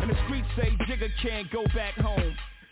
And the streets say Jigga can't go back home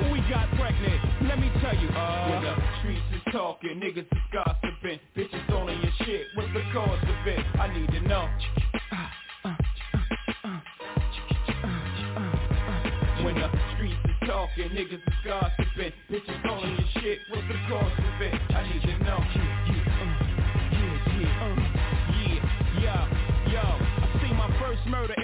Who we got pregnant? Let me tell you, uh when the streets is talking, niggas is gossiping Bitches in your shit, what's the cause of it? I need to know When the streets is talking, niggas is gossiping Bitches in your shit, what's the cause of it? I need to know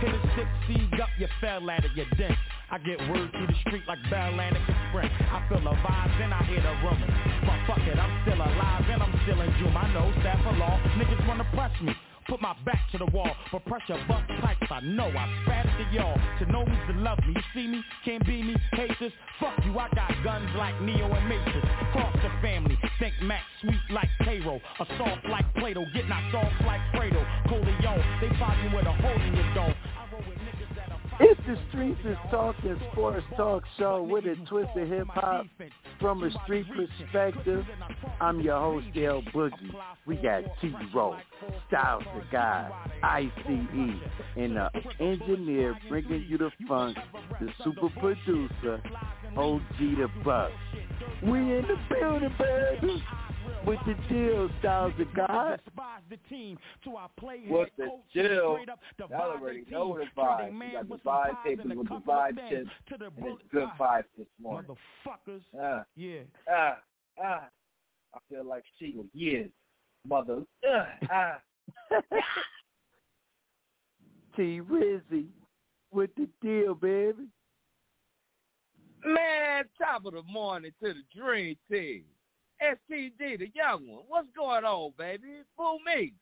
Hit a six seed up, you fell at it, you dent I get word through the street like Atlantic Sprint I feel the vibes and I hear the rumors. But fuck it, I'm still alive and I'm still in June. I know staff of law, niggas wanna press me. Put my back to the wall, but pressure bust pipes. I know I spat y'all. To know me's to love me, you see me, can't be me, haters. Fuck you, I got guns like Neo and Matrix. Cross the family, think Max sweet like payroll A soft like Plato, get knocked off like Fredo. Corleone, they find you with a hole in your dome it's the Streets is Talking Sports Talk Show with a twist of hip hop from a street perspective. I'm your host, L Boogie. We got T-Roll, Styles the Guy, ICE, and the engineer bringing you the funk, the super producer, OG the Buck. We in the building, baby with the deal, Styles the God. What's the deal? Y'all already know the vibe. You got the vibe tables with the vibe tips, and it's good vibes this morning. Motherfuckers. Uh, yeah. Ah, uh, ah. Uh, I feel like she was years. Mother. Uh, ah. T Rizzy with the deal, baby. Man, top of the morning to the dream team. STG, the young one. What's going on, baby? Fool me.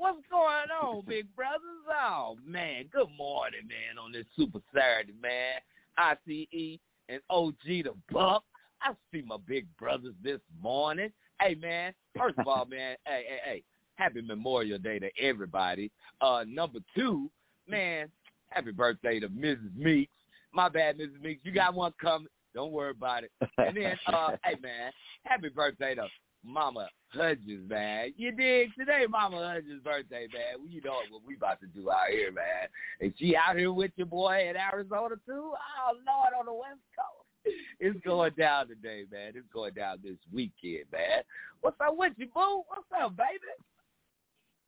What's going on, big brothers? Oh, man. Good morning, man, on this Super Saturday, man. ICE and OG the Buck. I see my big brothers this morning. Hey, man, first of all, man, hey, hey, hey, happy Memorial Day to everybody. Uh, number two, man, happy birthday to Mrs. Meeks. My bad, Mrs. Meeks. You got one coming. Don't worry about it. And then, uh, hey, man, happy birthday to Mama Hudgens, man. You dig? Today, Mama Hudgens' birthday, man. You know what we about to do out here, man. And she out here with your boy in Arizona, too? Oh, Lord, on the West Coast. It's going down today, man. It's going down this weekend, man. What's up with you, boo? What's up, baby?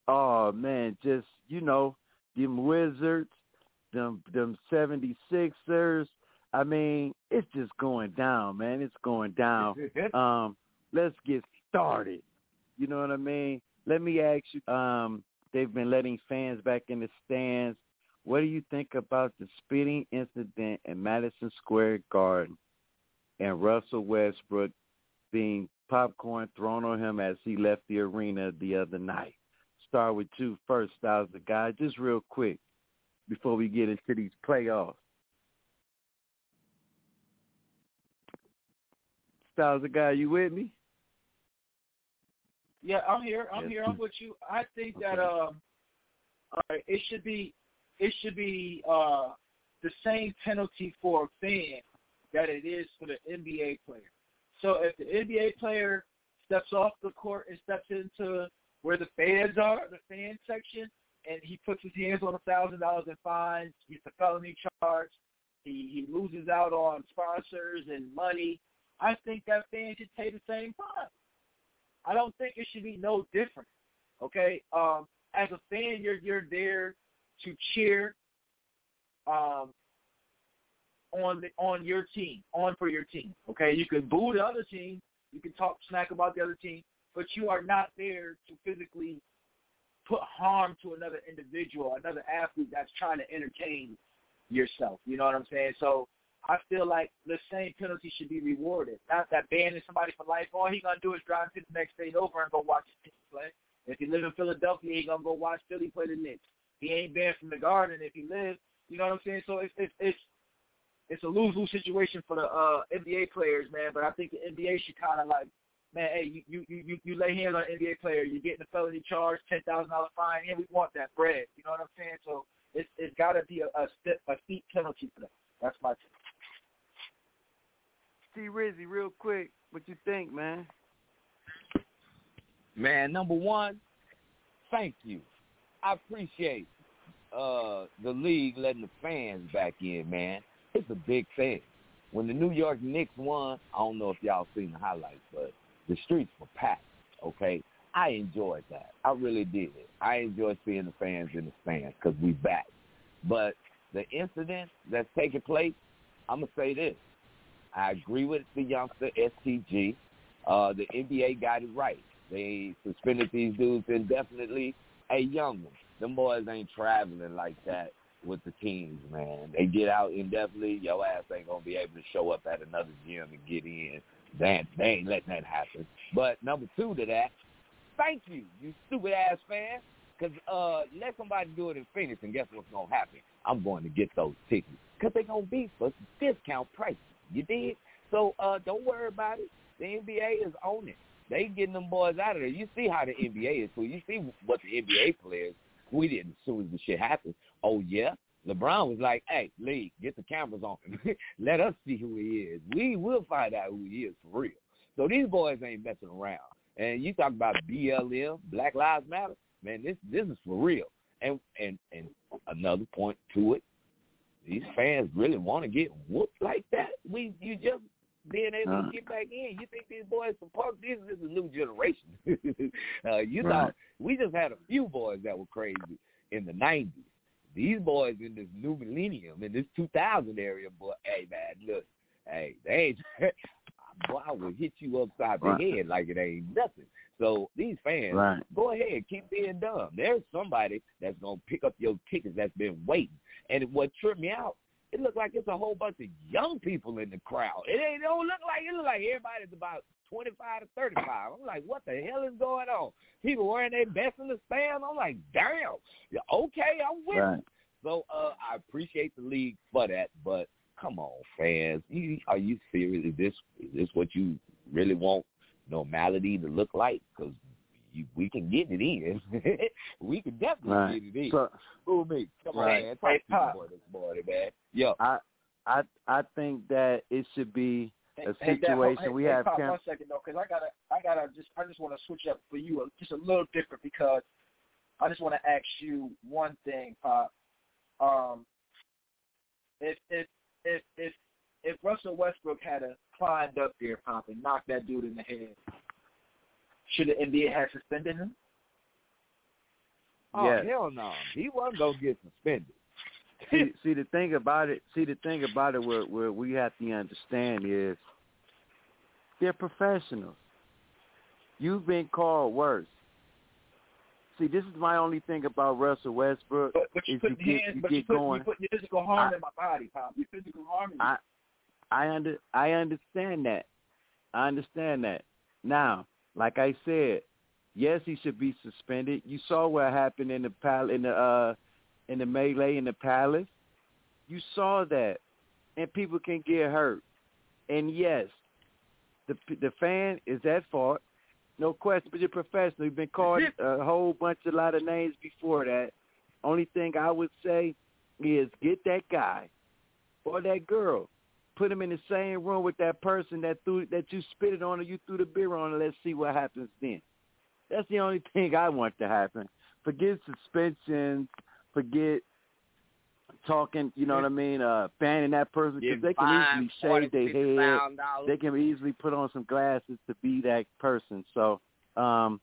Oh, man, just, you know, them Wizards, them them 76ers. I mean, it's just going down, man. It's going down. um, let's get started. You know what I mean? Let me ask you, um, they've been letting fans back in the stands. What do you think about the spitting incident in Madison Square Garden and Russell Westbrook being popcorn thrown on him as he left the arena the other night? Start with you first, Styles the guy, just real quick before we get into these playoffs. Styles the guy, you with me? Yeah, I'm here. I'm here. I'm with you. I think that um, uh, it should be it should be uh, the same penalty for a fan that it is for the NBA player. So if the NBA player steps off the court and steps into where the fans are, the fan section, and he puts his hands on a thousand dollars in fines, gets a felony charge, he he loses out on sponsors and money. I think that fan should pay the same fine. I don't think it should be no different. Okay, um, as a fan, you're you're there to cheer um, on the on your team, on for your team. Okay, you can boo the other team, you can talk smack about the other team, but you are not there to physically put harm to another individual, another athlete that's trying to entertain yourself. You know what I'm saying? So I feel like the same penalty should be rewarded. Not that banning somebody for life. All he gonna do is drive to the next state over and go watch the Knicks play. If he live in Philadelphia, he gonna go watch Philly play the Knicks. He ain't banned from the Garden if he lives. You know what I'm saying? So it's it's it's it's a lose lose situation for the uh NBA players, man. But I think the NBA should kind of like, man, hey, you you you you lay hands on an NBA player, you're getting a felony charge, ten thousand dollar fine, and we want that bread. You know what I'm saying? So it's it's got to be a a, a steep penalty for that. That's my. Take. T Rizzy, real quick, what you think, man? Man, number one, thank you. I appreciate uh, the league letting the fans back in, man. It's a big thing. When the New York Knicks won, I don't know if y'all seen the highlights, but the streets were packed, okay? I enjoyed that. I really did. I enjoyed seeing the fans in the stands because we back. But the incident that's taking place, I'm going to say this. I agree with the youngster STG. Uh, the NBA got it right. They suspended these dudes indefinitely. A young one. Them boys ain't traveling like that with the teams, man. They get out indefinitely. Your ass ain't gonna be able to show up at another gym and get in. That they ain't letting that happen. But number two to that, thank you, you stupid ass fan. Cause uh, let somebody do it in Phoenix, and guess what's gonna happen? I'm going to get those tickets because they're gonna be for discount prices. You did? So uh, don't worry about it. The NBA is on it. They getting them boys out of there. You see how the NBA is. So you see what the NBA players tweeted as soon as the shit happened. Oh yeah, LeBron was like, "Hey, league, get the cameras on him. Let us see who he is. We will find out who he is for real." So these boys ain't messing around. And you talk about BLM, Black Lives Matter. Man, this this is for real. And and and another point to it, these fans really want to get whooped like that. We you just being able uh, to get back in. You think these boys from Park? This, this is a new generation. uh, you right. thought we just had a few boys that were crazy in the '90s. These boys in this new millennium, in this 2000 area, boy. Hey man, look, hey, they ain't. boy, I will hit you upside right. the head like it ain't nothing. So these fans, right. go ahead, keep being dumb. There's somebody that's gonna pick up your tickets that's been waiting. And what tripped me out it looked like it's a whole bunch of young people in the crowd. It ain't it don't look like it look like everybody's about twenty five to thirty five. I'm like, what the hell is going on? People wearing their best in the stand. I'm like, damn. Okay, I'm with right. you. So uh, I appreciate the league for that, but come on, fans, you, are you serious? Is this is this what you really want normality to look like? Because we can get it in. we can definitely right. get it in. So, Who me? Come right. on, man. Talk hey, to boy this morning, man. Yo, I I I think that it should be a hey, situation hey, we hey, have. Pop, one second though, because I gotta I gotta just I just want to switch up for you just a little different because I just want to ask you one thing, Pop. Um, if if if if if Russell Westbrook had a climbed up there, Pop, and knocked that dude in the head, should the NBA have suspended him? Oh yes. hell no, he wasn't gonna get suspended. see, see the thing about it. See the thing about it. Where, where we have to understand is they're professionals. You've been called worse. See, this is my only thing about Russell Westbrook. But, but you is you get, hands, you get you put, going. You put physical harm I, in my body, Pop. You physical harm. I, I under, I understand that. I understand that. Now, like I said, yes, he should be suspended. You saw what happened in the pal in the uh in the melee in the palace. You saw that, and people can get hurt. And yes, the the fan is at fault, no question. But you're professional. You've been called a whole bunch, of a lot of names before that. Only thing I would say is get that guy or that girl put him in the same room with that person that threw that you spit it on or you threw the beer on, and let's see what happens then. That's the only thing I want to happen. Forget suspensions. Forget talking. You know what I mean? Uh, banning that person because they can easily shave their head. They can easily put on some glasses to be that person. So. um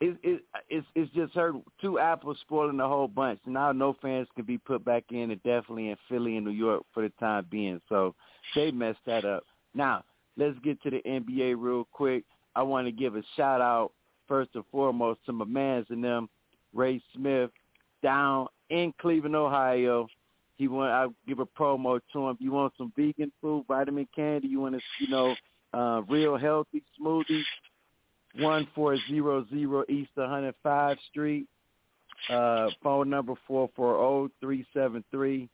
it, it, it's it's just heard two apples spoiling the whole bunch. Now no fans can be put back in, and definitely in Philly and New York for the time being. So they messed that up. Now let's get to the NBA real quick. I want to give a shout out first and foremost to my man's and them, Ray Smith, down in Cleveland, Ohio. He want I'll give a promo to him. If you want some vegan food, vitamin candy, you want to you know uh, real healthy smoothies 1400 East 105 Street. Uh, phone number 440-373-7618.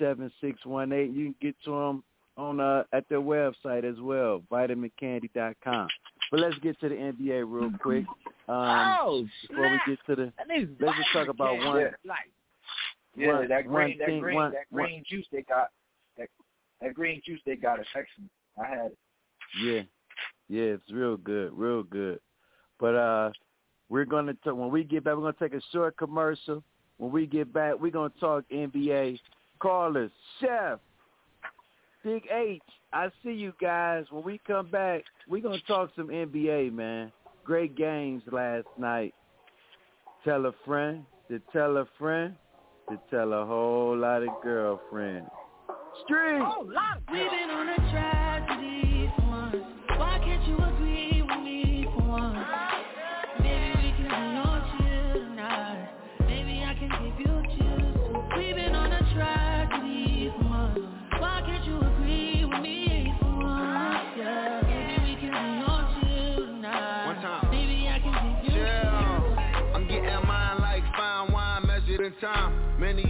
You can get to them on uh, at their website as well, vitamincandy.com. But let's get to the NBA real quick. Um, oh, before we get to the, let's just talk about one. Yeah, one, that green, that thing, green, one, that green one. juice they got, that that green juice they got is excellent. I had it. Yeah, yeah, it's real good, real good. But uh, we're gonna talk, when we get back. We're gonna take a short commercial. When we get back, we're gonna talk NBA. Callers, Chef, Big H. I see you guys. When we come back, we're gonna talk some NBA, man. Great games last night. Tell a friend to tell a friend to tell a whole lot of girlfriends. Street. Oh,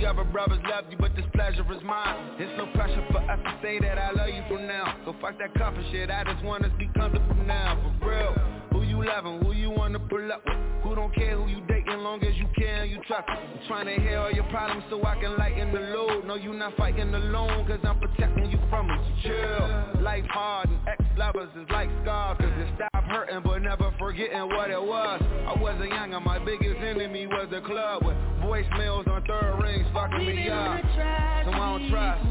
other brothers love you, but this pleasure is mine. There's no pressure for us to say that I love you from now. So fuck that coffee shit, I just want us to be comfortable now, for real. Who you loving, who you wanna pull up with? Who don't care who you dating, long as you and you trust I'm trying to hear all your problems so I can lighten the load. No, you not fighting alone, cause I'm protecting you from it. Chill. Life hard and ex-lovers is like scars, cause it stop hurting but never forgetting what it was. I wasn't young and my biggest enemy was the club with voicemails on third rings fucking me up. So I don't trust.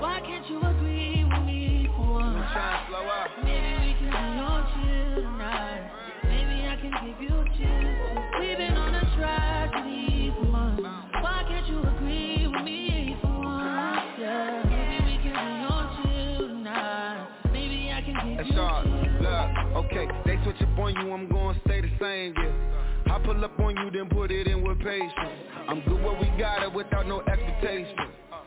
Why can't you agree with me for once? I'm trying to slow up. Maybe we can be on chill tonight. Maybe I can give you chills. We've been on a tragedy for months. Why can't you agree with me for once? Yeah. Maybe we can be on chill tonight. Maybe I can give That's you all. chills. Look, okay, they switch up on you, I'm gonna stay the same, yeah. I pull up on you, then put it in with patience. I'm good where we got it without no expectation.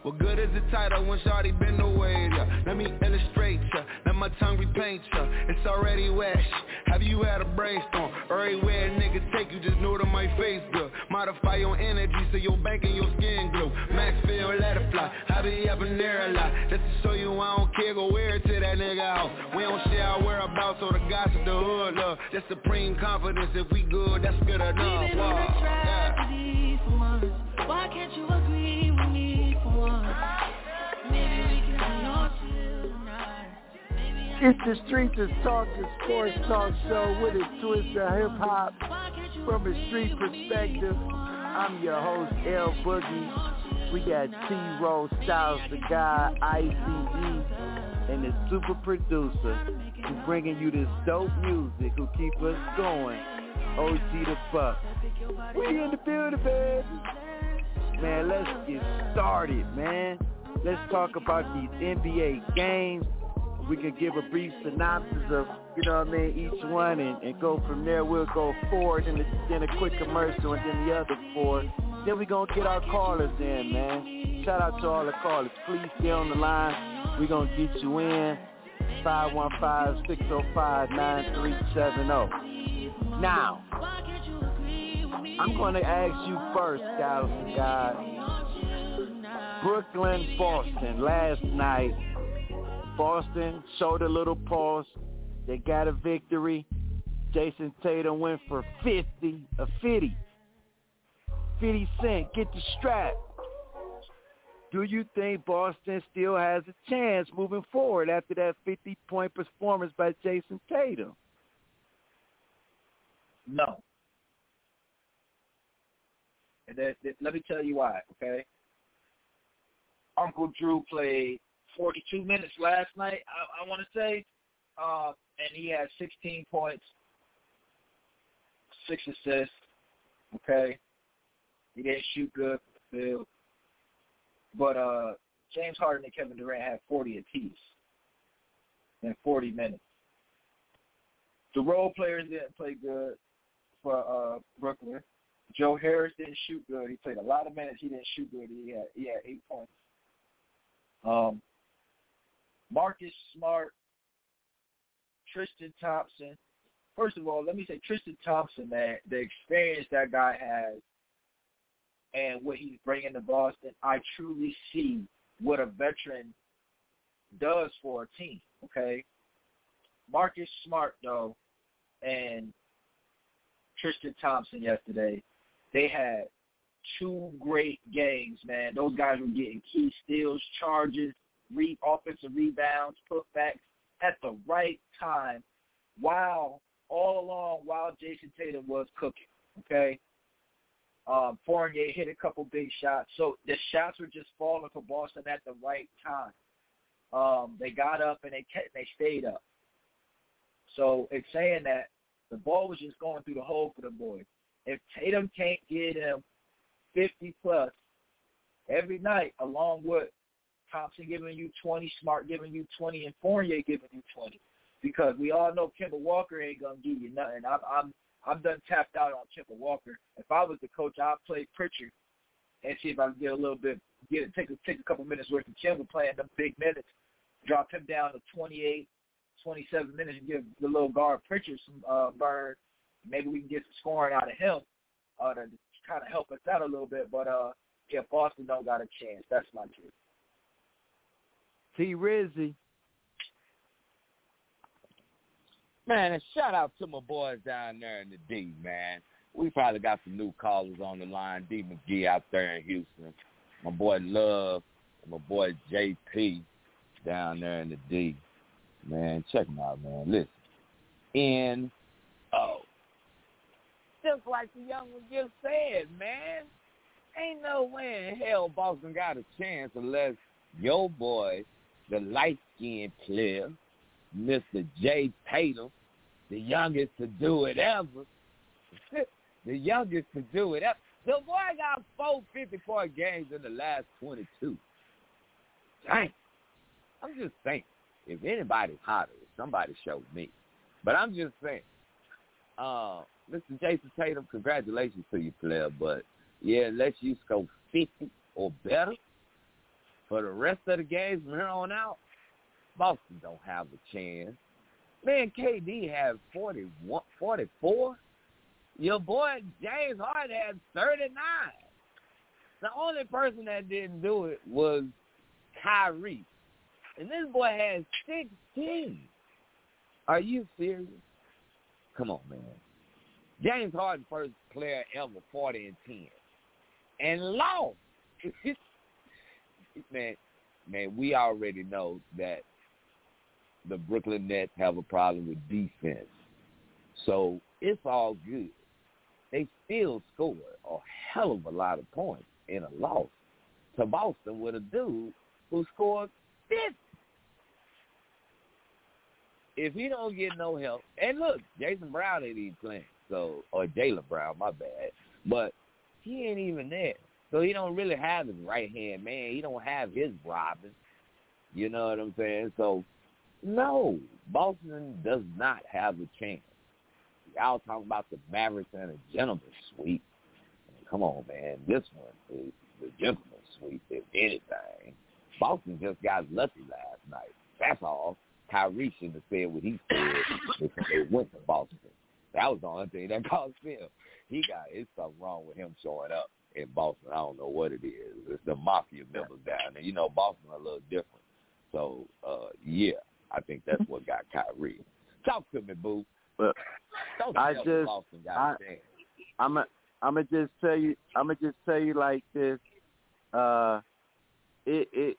What good is the title when Shawty been away? Yeah. Let me illustrate my tongue repaint ya. It's already wet. Have you had a brainstorm? Everywhere nigga take you, just know that my face good. Modify your energy so your bank and your skin glow. Max feel, let it fly. I be up in there a lot. Just to show you I don't care, go wear it to that nigga out. We don't share our whereabouts or the gossip, the hood love. Supreme confidence if we good, that's good enough. Wow. Yeah. Why can't you agree with me for once? It's the Streets is The Sports Talk Show with a twist of hip hop from a street perspective. I'm your host, L Boogie. We got T Rose Styles, the guy, ICE, and the super producer who bringing you this dope music who keep us going. OG the Buck. We in the building, baby. Man, let's get started, man. Let's talk about these NBA games. We can give a brief synopsis of, you know what I mean, each one and, and go from there. We'll go forward and then a quick commercial and then the other four. Then we're going to get our callers in, man. Shout out to all the callers. Please stay on the line. We're going to get you in. 515-605-9370. Now, I'm going to ask you first, Dallas and. Brooklyn, Boston, last night. Boston showed a little pause. They got a victory. Jayson Tatum went for 50, a 50. 50 cent, get the strap. Do you think Boston still has a chance moving forward after that 50-point performance by Jayson Tatum? No. And that, that, let me tell you why, okay? Uncle Drew played 42 minutes last night, I, I want to say, uh, and he had 16 points, six assists, okay? He didn't shoot good from the field. But uh, James Harden and Kevin Durant had 40 apiece in 40 minutes. The role players didn't play good for uh, Brooklyn. Joe Harris didn't shoot good. He played a lot of minutes. He didn't shoot good. He had he had eight points. Um, Marcus Smart, Tristan Thompson. First of all, let me say Tristan Thompson, man, the experience that guy has and what he's bringing to Boston, I truly see what a veteran does for a team. Okay, Marcus Smart though, and Tristan Thompson yesterday, they had two great games. Man, those guys were getting key steals, charges, re- offensive rebounds, putbacks at the right time, while all along while Jayson Tatum was cooking. Okay, um, Fournier hit a couple big shots. So the shots were just falling for Boston at the right time. Um, they got up and they kept, they stayed up. So it's saying that the ball was just going through the hole for the boys. If Tatum can't get him 50 plus every night, along with Thompson giving you 20, Smart giving you 20, and Fournier giving you 20, because we all know Kemba Walker ain't gonna give you nothing. I'm, I'm I'm done tapped out on Kemba Walker. If I was the coach, I'd play Pritchard and see if I can get a little bit, get take a take a couple minutes worth of Kemba playing them big minutes, drop him down to 28, 27 minutes, and give the little guard Pritchard some uh, burn. Maybe we can get some scoring out of him uh, to kind of help us out a little bit. But uh, yeah, Boston don't got a chance. That's my truth. T. Rizzy. Man, and shout out to my boys down there in the D, man. We probably got some new callers on the line. D McGee out there in Houston. My boy Love, my boy JP down there in the D. Man, check them out, man. Listen. N O. Just like the young one just said, man. Ain't no way in hell Boston got a chance unless your boy, the light skinned player, Mr. Jay Tatum, the youngest to do it ever. the youngest to do it ever. The boy got four 50-point games in the last 22. Dang. I'm just saying, if anybody's hotter, somebody show me. But I'm just saying, uh, Mr. Jayson Tatum, congratulations to you, player. But, yeah, unless you score 50 or better, for the rest of the games from here on out, Boston don't have a chance. Man, KD has 41, 44. Your boy James Harden had 39. The only person that didn't do it was Kyrie. And this boy has 16. Are you serious? Come on, man. James Harden, first player ever 40 and 10. And lost. man, man, we already know that the Brooklyn Nets have a problem with defense. So it's all good. They still scored a hell of a lot of points in a loss to Boston with a dude who scored 50. If he don't get no help, and look, Jason Brown ain't even playing, so or Jaylen Brown, my bad, but he ain't even there, so he don't really have his right hand man. He don't have his Robin. You know what I'm saying? So no, Boston does not have a chance. Y'all talking about the Mavericks and a gentleman's sweep. Come on, man. This one is the gentleman's sweep, if anything. Boston just got lucky last night. That's all. Kyrie shouldn't have said what he said before they went to Boston. That was the only thing that caused him. He got it's something wrong with him showing up in Boston. I don't know what it is. It's the mafia members down there. You know, Boston a little different. So uh yeah, I think that's what got Kyrie. Talk to me, boo. But Don't I just- Boston got I- a. I'm a, I'm gonna just tell you. I'm gonna just tell you like this. Uh, it it.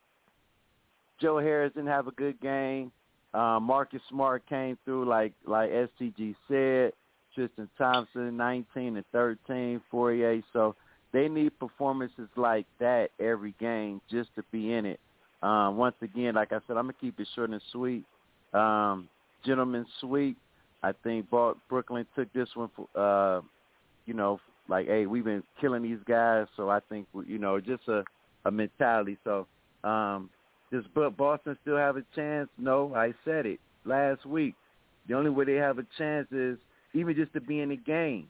Joe Harris didn't have a good game. Uh, Marcus Smart came through like like STG said. Tristan Thompson, 19 and 13, Fournier. So they need performances like that every game just to be in it. Um, once again, like I said, I'm gonna keep it short and sweet. Um, gentlemen sweet. I think Bro- Brooklyn took this one for, uh, you know, like, hey, we've been killing these guys, so I think, you know, just a, a mentality. So, um, does Boston still have a chance? No, I said it last week. The only way they have a chance is even just to be in the game.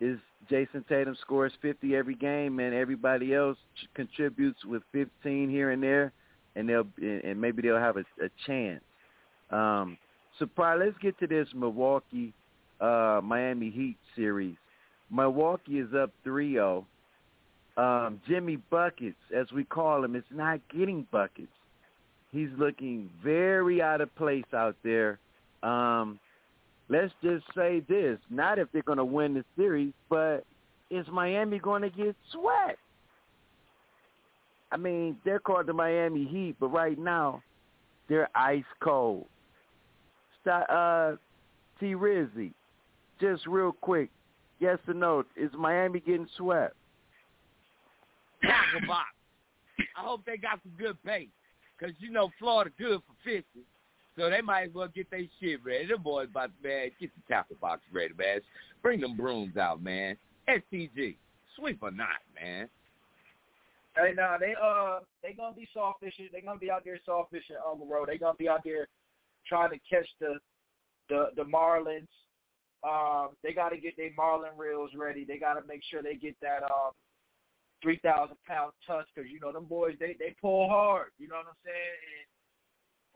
Is Jayson Tatum scores 50 every game, and everybody else contributes with 15 here and there, and they'll and maybe they'll have a, a chance. Um, so, probably let's get to this Milwaukee uh, Miami Heat series. Milwaukee is up 3-0. Um, Jimmy Buckets, as we call him, is not getting buckets. He's looking very out of place out there. Um, let's just say this, not if they're going to win the series, but is Miami going to get swept? I mean, they're called the Miami Heat, but right now they're ice cold. Uh, T. Rizzy, just real quick, yes or no, is Miami getting swept? I hope they got some good bait, cause you know Florida good for fishing, so they might as well get their shit ready. The boys about to man get the tackle box ready, man. Bring them brooms out, man. STG, sweep or not, man. Hey, nah, they uh they gonna be soft fishing. They gonna be out there soft fishing on the road. They gonna be out there trying to catch the the the marlins. Um, they got to get their marlin reels ready. They got to make sure they get that um three thousand pound tusk because you know them boys they they pull hard. You know what I'm saying? And,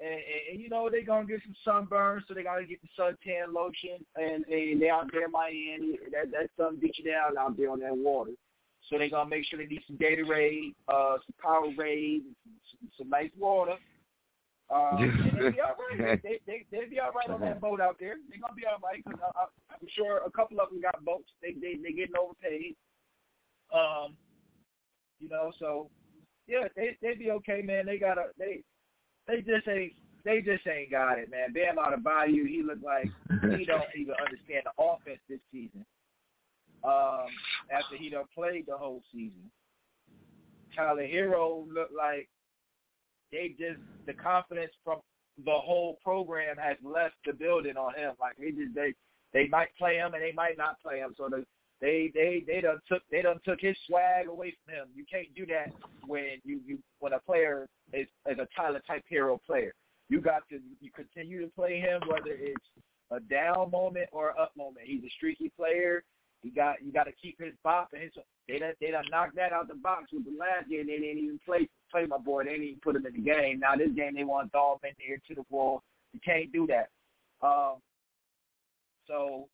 and, and, and you know they gonna get some sunburn, so they gotta get the suntan lotion. And, and they out there in Miami, that that sun beat you down out there on that water. So they gonna make sure they need some Gatorade, uh, some Powerade, some, some nice water. Um, and they be all right. They they they be all right on that boat out there. They gonna be all right because I'm sure a couple of them got boats. They they they getting overpaid. Um, you know, so yeah, they they be okay, man. They got a they they just ain't they just ain't got it, man. Bam Adebayo, he looked like he don't even understand the offense this season. Um, after he done played the whole season, Tyler Herro looked like they just the confidence from the whole program has left the building on him. Like they just they they might play him and they might not play him. So the they they they done took they done took his swag away from him. You can't do that when you you when a player is is a Tyler type hero player. You got to you continue to play him whether it's a down moment or a up moment. He's a streaky player. He got you got to keep his box and his. They done, they done knocked that out the box with the last game. They didn't even play play my boy. They didn't even put him in the game. Now this game they want to throw in there to the wall. You can't do that. Um, so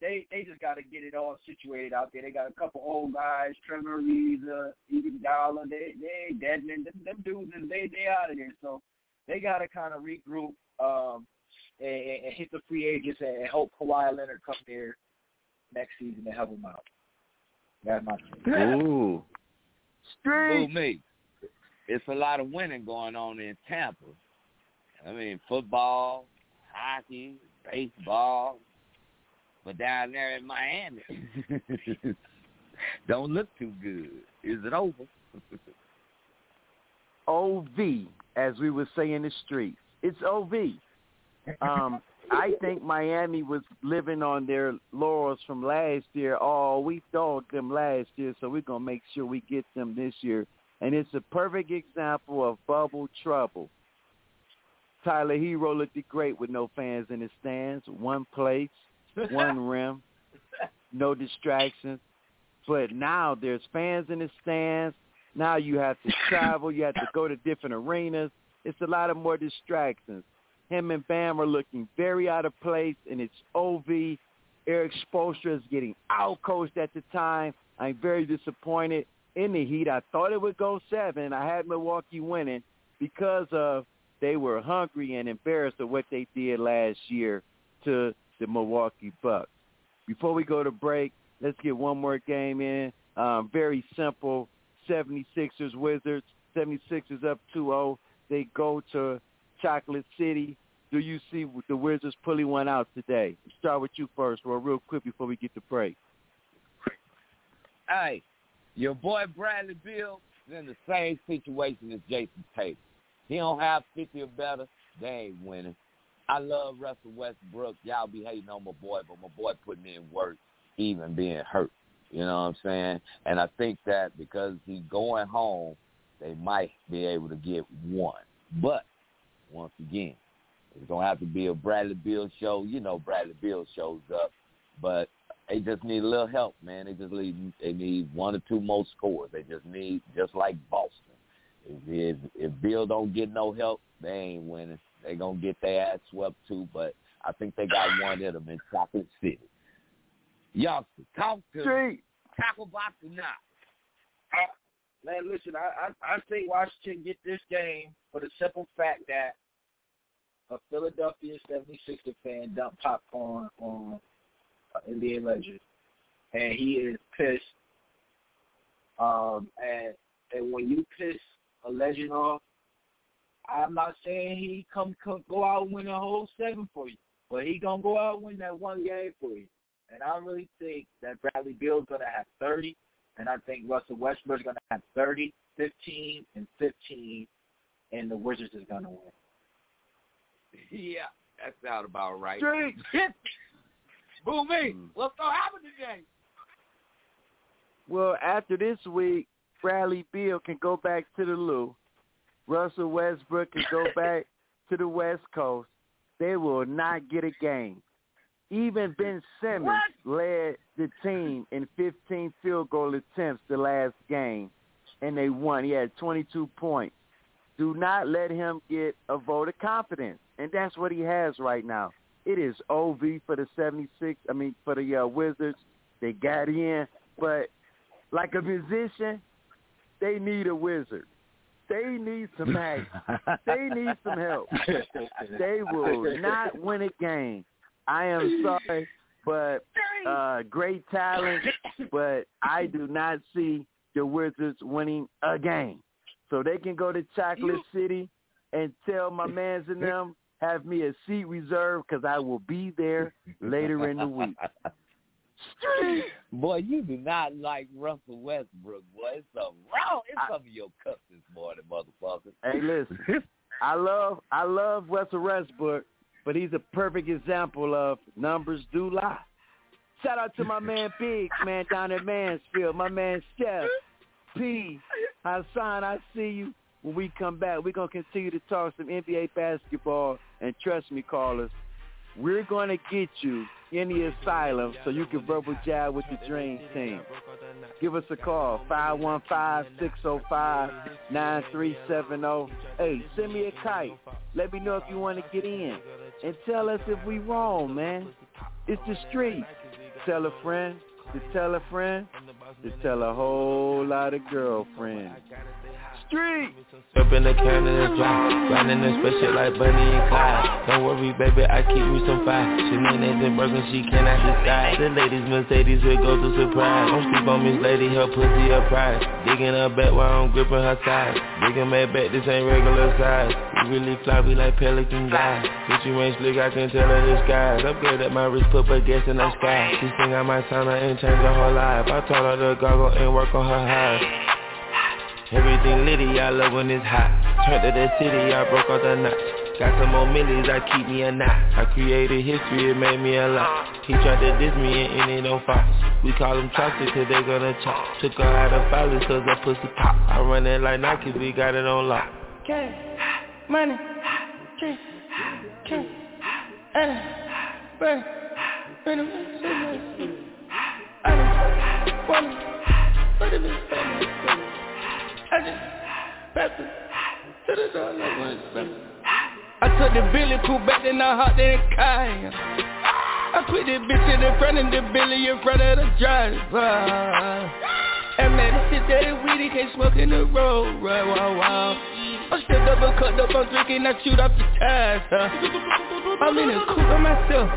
they they just got to get it all situated out there. They got a couple old guys, Trevor Ariza, Iguodala. They they ain't dead men. Them, them dudes, they they out of there. So they got to kind of regroup um, and, and hit the free agents and hope Kawhi Leonard come there next season to help them out. That's my Ooh. Street. Ooh, me. It's a lot of winning going on in Tampa. I mean, football, hockey, baseball, but down there in Miami, don't look too good. Is it over? OV, as we would say in the streets. It's OV. Um, I think Miami was living on their laurels from last year. Oh, we dogged them last year, so we're going to make sure we get them this year. And it's a perfect example of bubble trouble. Tyler Herro looked great with no fans in the stands, one place, one rim, no distractions. But now there's fans in the stands. Now you have to travel. You have to go to different arenas. It's a lot of more distractions. Him and Bam are looking very out of place, and it's OV. Erik Spoelstra is getting out-coached at the time. I'm very disappointed in the Heat. I thought it would go seven. I had Milwaukee winning because of they were hungry and embarrassed of what they did last year to the Milwaukee Bucks. Before we go to break, let's get one more game in. Um, very simple. 76ers Wizards. 76ers up 2-0. They go to Chocolate City. Do you see the Wizards pulling one out today? Start with you first, or real quick before we get to break. Hey, your boy Bradley Beal is in the same situation as Jayson Tatum. He don't have 50 or better. They ain't winning. I love Russell Westbrook. Y'all be hating on my boy, but my boy putting in work, even being hurt. You know what I'm saying? And I think that because he's going home, they might be able to get one. But once again, it's gonna have to be a Bradley Beal show. You know, Bradley Beal shows up, but they just need a little help, man. They just need they need one or two more scores. They just need just like Boston. If if, if Bill don't get no help, they ain't winning. They gonna get their ass swept too. But I think they got one in them in Chocolate City. Youngster, talk to Street. tackle box or not. Man, listen, I, I I think Washington get this game for the simple fact that a Philadelphia 76er fan dumped popcorn on uh, NBA legend, and he is pissed. Um, and and when you piss a legend off, I'm not saying he come, come go out and win a whole seven for you, but he gonna go out and win that one game for you. And I really think that Bradley Beal's gonna have 30, and I think Russell Westbrook's gonna have 30, 15, and 15, and the Wizards is gonna win. Yeah, that sounds about right. Street. Boo me. Mm. What's gonna happen today? Well, after this week, Bradley Beal can go back to the Lou. Russell Westbrook can go back to the West Coast. They will not get a game. Even Ben Simmons led the team in 15 field goal attempts the last game, and they won. He had 22 points. Do not let him get a vote of confidence, and that's what he has right now. It is OV for the 76. I mean, for the uh, Wizards. They got in, but like a musician, they need a wizard. They need some help. they need some help. They will not win a game. I am sorry, but uh, great talent, but I do not see the Wizards winning a game. So they can go to Chocolate City and tell my mans and them have me a seat reserved because I will be there later in the week. Boy, you do not like Russell Westbrook, boy. It's something wrong. It's some of your cups this morning, motherfucker. Hey, listen, I love I love Russell Westbrook, but he's a perfect example of numbers do lie. Shout out to my man Big, man down at Mansfield, my man Chef P. Hassan, I see you. When we come back, we're gonna continue to talk some NBA basketball, and trust me, callers, we're going to get you in the asylum so you can verbal jab with the Dream Team. Give us a call, 515-605-9370. Hey, send me a kite. Let me know if you want to get in. And tell us if we wrong, man. It's the street. Tell a friend to tell a friend to tell a whole lot of girlfriends street. Up in the Canada dry, riding the special like Bonnie and Clyde. Don't worry, baby, I keep me some fire. Shenanigans and broken, she cannot disguise. The ladies Mercedes will go to surprise. Don't sleep on Miss Lady, her pussy a prize. Digging her back while I'm gripping her side. Digging my back, this ain't regular size. We really fly, we like pelican guys. Bitch, you ain't slick, I can tell her skies. Upgrade at my wrist, put her gas in the sky. She think I might sign her and change her whole life. I told her to goggle and work on her highs. Everything litty, I love when it's hot. Turned to the city, I broke all the knots. Got some more millies, I keep me a knot. I created history, it made me a lot. He tried to diss me and ain't no fox. We call them chopsticks cause they gonna chop. Took her out of filers cause her pussy pop. I run it like Nike, we got it on lock. Cash, money, cash, cash, uh, burn, burn, I don't wanna, what it is, I it the I took the Billy cool back then I hopped in the car I put this bitch in the front of the Billy in front of the driver. And man, this shit that is weedy can't smoke in the road, right, wow, wow I'm still double cut up, I'm drinking, I shoot off the tires, huh? I'm in the coupe by myself.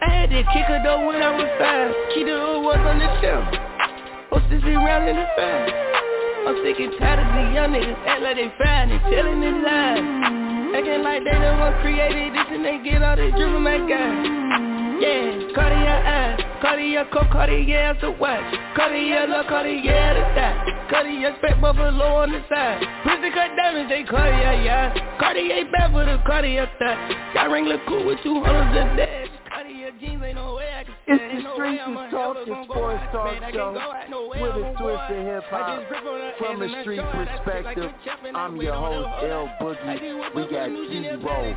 I had to kick her though when I was five. Keep the old ones on the shelf. Hostess around in the fast I'm sick and tired of these young niggas act like they fine and telling their lies. Acting like they the one created this and they get all this drip that guy. Yeah, Cartier eyes, Cartier coat, Cartier the watch, Cartier look, Cartier the thigh, Cartier spec buffalo on the side, pussy cut diamonds, they Cartier, yeah, Cartier bad for the Cartier thigh, got ring look cool with two hundreds a day. It's the Streets is Talking Sports Talk Show with a twist of hip hop from a street perspective. I'm your host, L Boogie. We got T-Roll,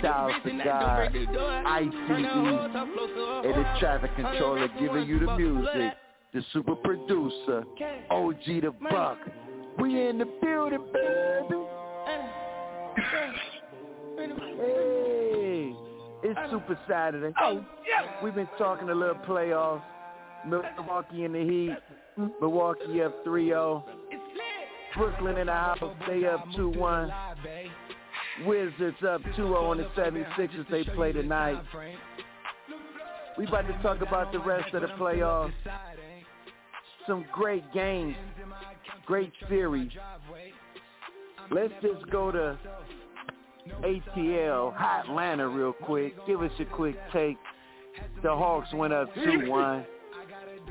Styles the God, ICE, and the traffic controller giving you the music. The super producer, OG the Buck. We in the building, baby. Hey. It's Super Saturday. Oh, yeah. We've been talking a little playoffs. Milwaukee in the Heat. Milwaukee up 3-0. Brooklyn in the house. They up 2-1. Wizards up 2-0 on the 76ers. They play tonight. We about to talk about the rest of the playoffs. Some great games. Great series. Let's just go to ATL, Hot Atlanta real quick. Give us a quick take. The Hawks went up 2-1.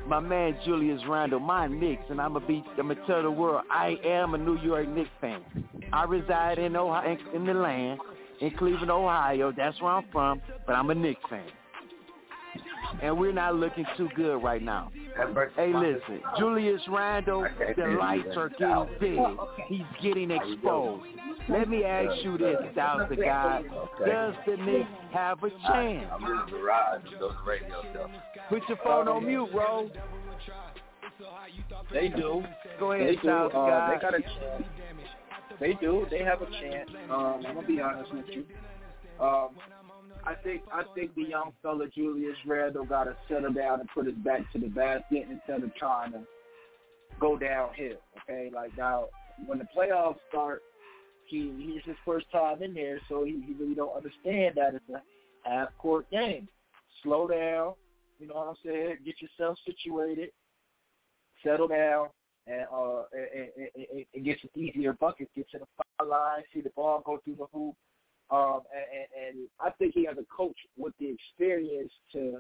My man Julius Randle, my Knicks, and I'm gonna be, I'm gonna tell the world I am a New York Knicks fan. I reside in Ohio, in the land, in Cleveland, Ohio. That's where I'm from, but I'm a Knicks fan and we're not looking too good right now. Hey, listen, Julius Randle, the lights are getting big. He's getting exposed. Let me ask you this, Styles the guy. Does the Knicks have a chance? Put your phone on mute, bro. They do. Go ahead, they do. Styles the Uh, guy. they got a chance. They do. They have a chance. Um, I'm gonna be honest with you. Um, I think I think the young fella Julius Randle got to settle down and put his back to the basket instead of trying to go downhill. Okay, like now when the playoffs start, he he's his first time in there, so he, he really don't understand that it's a half court game. Slow down, you know what I'm saying? Get yourself situated, settle down, and uh and, and, and, get some easier buckets. Get to the foul line, see the ball go through the hoop. Um, and, and I think he has a coach with the experience to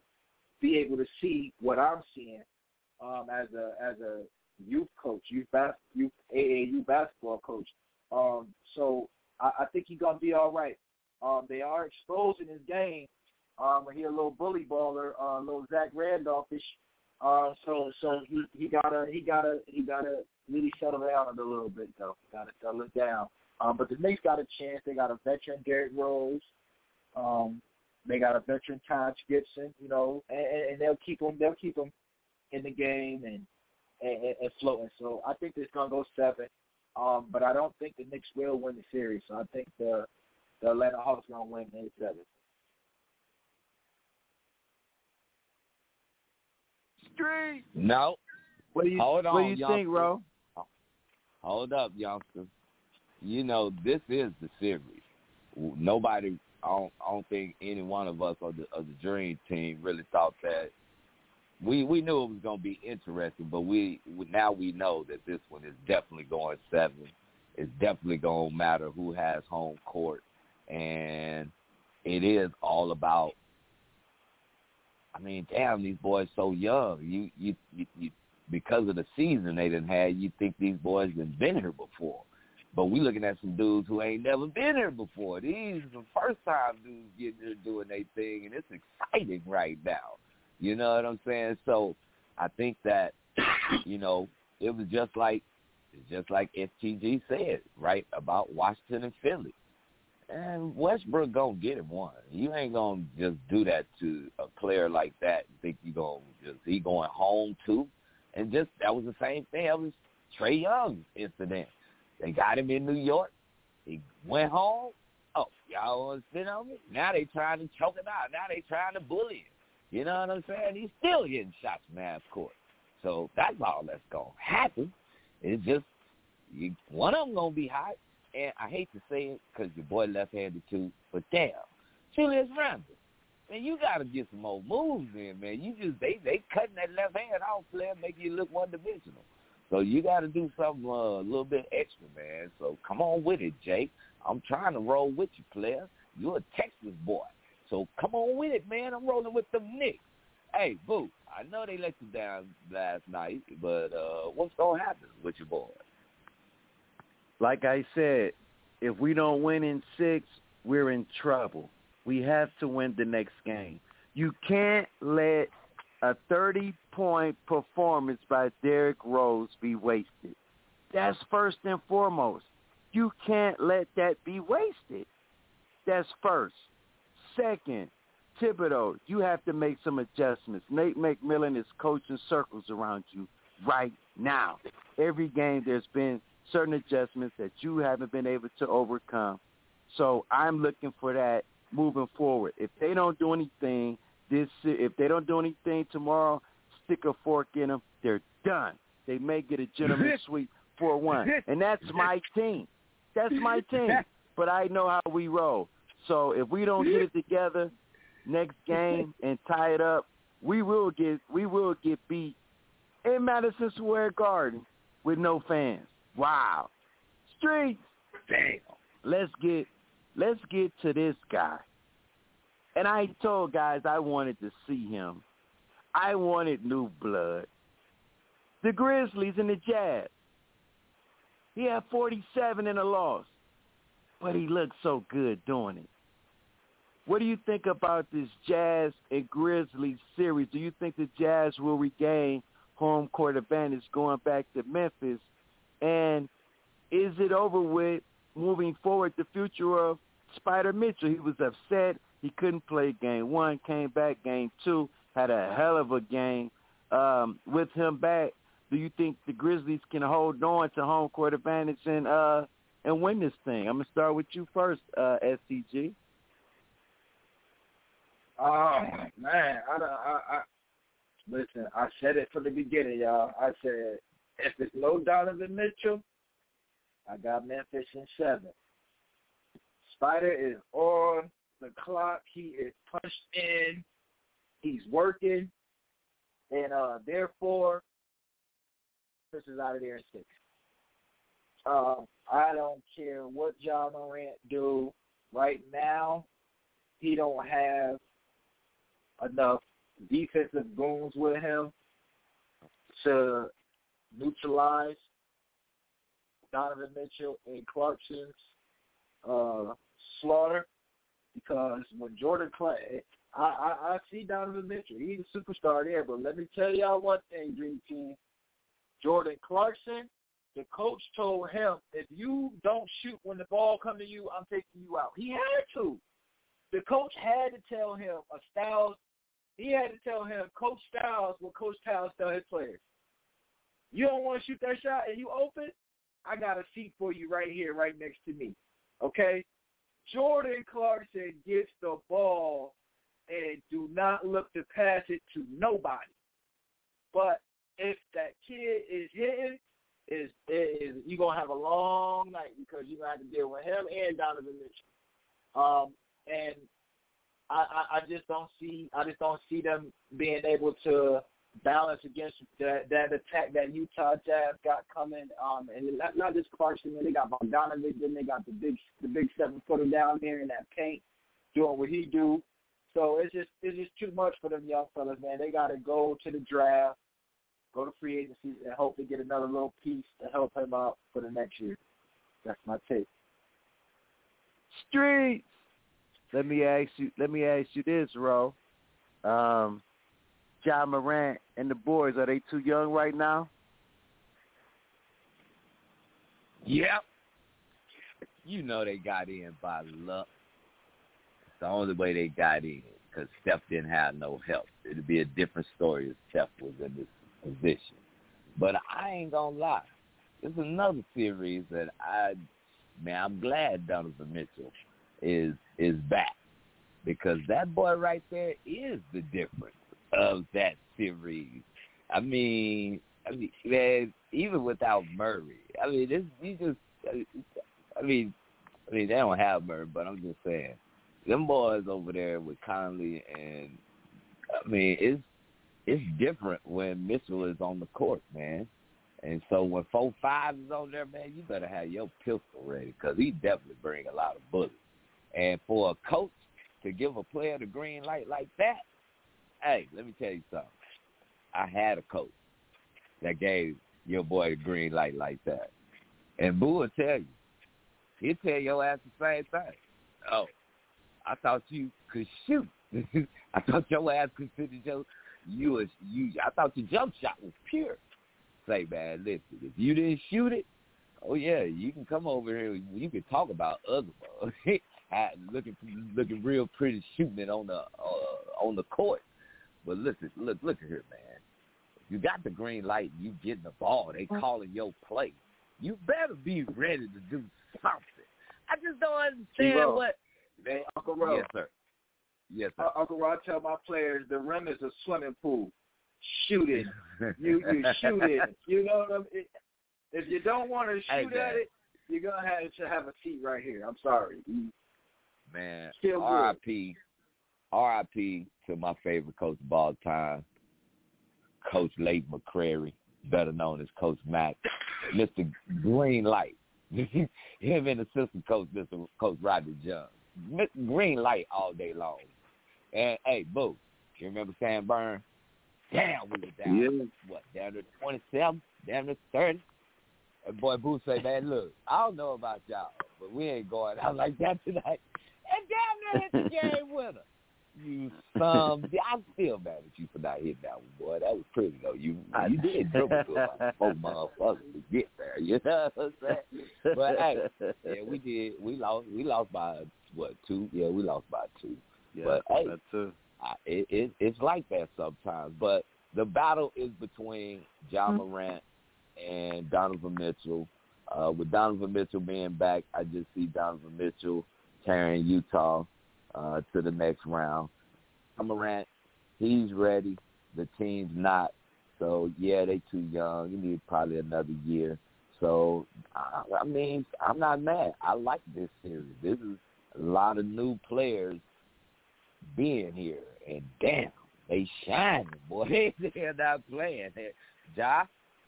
be able to see what I'm seeing um, as a as a youth coach, youth bas- youth AAU basketball coach. Um, so I, I think he's gonna be all right. Um, they are exposing his game. Um, he a little bully baller, uh, a little Zach Randolphish. Uh, so so he he gotta he gotta he gotta really settle down a little bit though. Gotta settle it down. Um, but the Knicks got a chance. They got a veteran Derrick Rose. Um, They got a veteran Taj Gibson, you know, and, and they'll keep them. They'll keep them in the game and and, and floating. So I think it's gonna go seven. Um, but I don't think the Knicks will win the series. So I think the the Atlanta Hawks gonna win in seven. Street. No. What do you Hold on, What do you think, Ro? Hold up, youngster. You know this is the series. Nobody, I don't, I don't think any one of us of the of the Dream Team really thought that. We we knew it was going to be interesting, but we now we know that this one is definitely going seven. It's definitely going to matter who has home court, and it is all about. I mean, damn, these boys so young. You you you, you because of the season they didn't have, you think these boys been been here before. But we looking at some dudes who ain't never been here before. These are the first time dudes getting here doing their thing, and it's exciting right now. You know what I'm saying? So I think that you know it was just like just like FTG said right about Washington and Philly. And Westbrook gonna get him one. You ain't gonna just do that to a player like that. and Think you gonna just he going home too? And just that was the same thing. That was Trae Young's incident. They got him in New York. He went home. Oh, y'all want to sit on me? Now they trying to choke him out. Now they trying to bully him. You know what I'm saying? He's still getting shots from court. So that's all that's gonna happen. It's just you, one of them gonna be hot. And I hate to say it because your boy left-handed too, but damn, Julius Randle, man, you gotta get some more moves in, man. You just they they cutting that left hand off, player, making you look one dimensional. So you got to do something uh, a little bit extra, man. So come on with it, Jake. I'm trying to roll with you, player. You're a Texas boy, so come on with it, man. I'm rolling with the Knicks. Hey, boo. I know they let you down last night, but uh, what's gonna happen with your boy? Like I said, if we don't win in six, we're in trouble. We have to win the next game. You can't let a 30-point performance by Derrick Rose be wasted. That's first and foremost. You can't let that be wasted. That's first. Second, Thibodeau, you have to make some adjustments. Nate McMillan is coaching circles around you right now. Every game there's been certain adjustments that you haven't been able to overcome. So I'm looking for that moving forward. If they don't do anything this, if they don't do anything tomorrow, stick a fork in them. They're done. They may get a gentleman's sweep four one, and that's my team. That's my team. But I know how we roll. So if we don't get it together next game and tie it up, we will get we will get beat in Madison Square Garden with no fans. Wow. Streets. Damn. Let's get let's get to this guy. And I told guys I wanted to see him. I wanted new blood. The Grizzlies and the Jazz. He had 47 in a loss, but he looked so good doing it. What do you think about this Jazz and Grizzlies series? Do you think the Jazz will regain home court advantage going back to Memphis? And is it over with moving forward the future of Spider Mitchell? He was upset. He couldn't play game one, came back game two, had a hell of a game. Um, with him back, do you think the Grizzlies can hold on to home court advantage and uh, and win this thing? I'm gonna start with you first, uh, SCG. Oh man, I, I, I listen. I said it from the beginning, y'all. I said if it's no Donovan Mitchell, I got Memphis in seven. Spider is on the clock. He is punched in. He's working, and uh, therefore, this is out of there in six. Um, I don't care what Ja Morant do right now. He don't have enough defensive goons with him to neutralize Donovan Mitchell and Clarkson's uh, slaughter because when Jordan Clay, I, I, I see Donovan Mitchell. He's a superstar there, but let me tell y'all one thing, Dream Team. Jordan Clarkson, the coach told him, if you don't shoot when the ball come to you, I'm taking you out. He had to. the coach had to tell him a Styles. He had to tell him Coach Styles what Coach Styles tell his players. You don't want to shoot that shot and you open. I got a seat for you right here, right next to me. Okay. Jordan Clarkson gets the ball and do not look to pass it to nobody. But if that kid is hitting, is is you gonna have a long night because you're gonna have to deal with him and Donovan Mitchell. Um, and I, I, I just don't see I just don't see them being able to balance against that that attack that Utah Jazz got coming. Um, and not, not just Clarkson, they got Bogdanovich, then they got the big the big seven footer down there in that paint doing what he do. So it's just it's just too much for them young fellas, man. They got to go to the draft, go to free agency, and hope to get another little piece to help him out for the next year. That's my take. Streets. Let me ask you. Let me ask you this, Ro. Um, Ja Morant and the boys are they too young right now? Yep. You know they got in by luck. The only way they got in because Steph didn't have no help. It'd be a different story if Steph was in this position. But I ain't gonna lie. There's another series that I, man, I'm glad Donovan Mitchell is is back because that boy right there is the difference of that series. I mean, I mean, man, even without Murray, I mean, this you just, I mean, I mean, they don't have Murray, but I'm just saying, them boys over there with Conley and, I mean, it's it's different when Mitchell is on the court, man. And so when four five is on there, man, you better have your pistol ready because he definitely bring a lot of bullets. And for a coach to give a player the green light like that, hey, let me tell you something. I had a coach that gave your boy the green light like that. And Boo will tell you. He'll tell your ass the same thing. Oh, I thought you could shoot. I thought your ass considered your you was you I thought your jump shot was pure. Say man, listen, if you didn't shoot it, oh yeah, you can come over here. You can talk about other looking looking real pretty shooting it on the uh, on the court. But listen, look look at here, man. If you got the green light, you getting the ball. They mm. calling your play. You better be ready to do something. I just don't understand what. Man, Uncle. Yes, sir. Yes, sir. Uh, Uncle Ro, I tell my players the rim is a swimming pool. Shoot it. you you shoot it. You know what I mean? If you don't want to shoot hey, at it, you're gonna have to have a seat right here. I'm sorry. Man, R.I.P. R.I.P. to my favorite coach of all time, Coach Lake McCrary, better known as Coach Mack, Mr. Green Light. Him and assistant coach, Mr. Coach Roger Jones. Green light all day long. And hey, Boo, you remember Sam Burn? Damn, we were down. Yeah. What, down to 27, down to 30? And boy, Boo say, man, look, I don't know about y'all, but we ain't going out like that tonight. And damn near hit the game winner. You some, I'm still mad at you for not hitting that one, boy. That was pretty though. You you did dribble to about four motherfuckers to get there. You know what I'm saying? But hey, yeah, we did. We lost. We lost by what two? Yeah, we lost by two. Yeah, but hey, that too. I, it, it it's like that sometimes. But the battle is between Ja Mm-hmm. Morant and Donovan Mitchell. Uh, with Donovan Mitchell being back, I just see Donovan Mitchell carrying Utah uh, to the next round. Ja Morant, he's ready. The team's not. So yeah, they too young. You need probably another year. So I, I mean, I'm not mad. I like this series. This is a lot of new players being here, and damn, they shining, boy. They're not playing. Ja,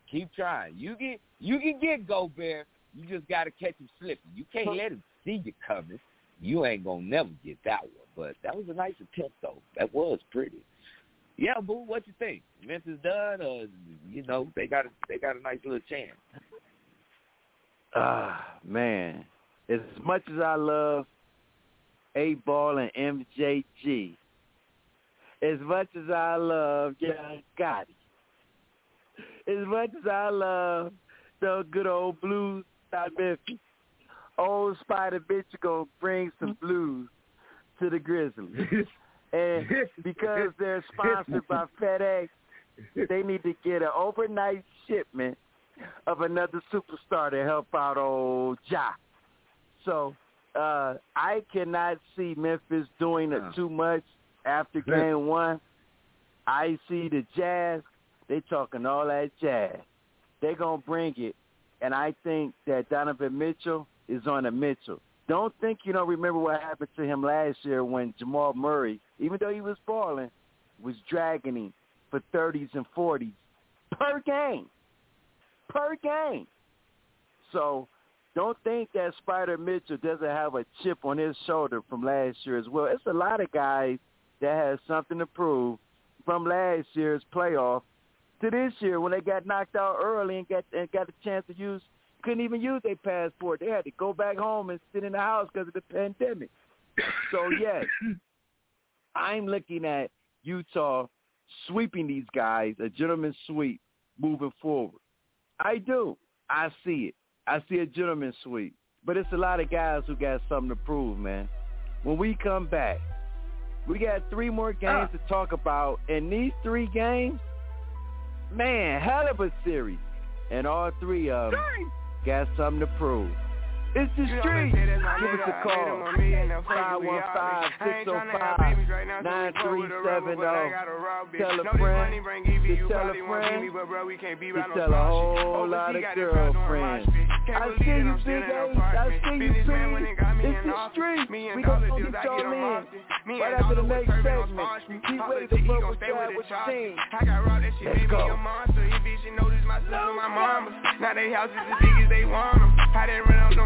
keep trying. You get you can get Gobert. You just got to catch him slipping. You can't let him see you coming. You ain't gonna never get that one. But that was a nice attempt, though. That was pretty. Yeah, boo. What you think? Vince is done, or you know they got a, they got a nice little chance. Ah, man. As much as I love 8Ball and MJG, as much as I love Young Gotti, as much as I love the good old blues out Memphis, old Spider bitch gonna bring some blues to the Grizzlies. and because they're sponsored by FedEx, they need to get an overnight shipment of another superstar to help out old Ja. So uh, I cannot see Memphis doing it too much after game one. I see the Jazz, they talking all that jazz. They're going to bring it. And I think that Donovan Mitchell is on a Mitchell. Don't think you don't remember what happened to him last year when Jamal Murray, even though he was balling, was dragging him for 30s and 40s per game. Per game. So don't think that Spider Mitchell doesn't have a chip on his shoulder from last year as well. It's a lot of guys that has something to prove from last year's playoff to this year when they got knocked out early and got and got a chance to use couldn't even use their passport. They had to go back home and sit in the house because of the pandemic. So yes, I'm looking at Utah sweeping these guys, a gentleman sweep, moving forward. I do. I see it. I see a gentleman sweep. But it's a lot of guys who got something to prove, man. When we come back, we got three more games uh. to talk about. And these three games, man, hell of a series. And all three of them got something to prove. It's the street. Give us a call. 515-605-9370. Tell a friend. To tell a friend. To tell a whole lot of girlfriends. I see you, Big H. I see you, P. It's the street. We gonna get y'all in. Right after the next segment. Keep ready to fuck with y'all with the team. Let's go. Now they houses as big as they want them. I didn't run out no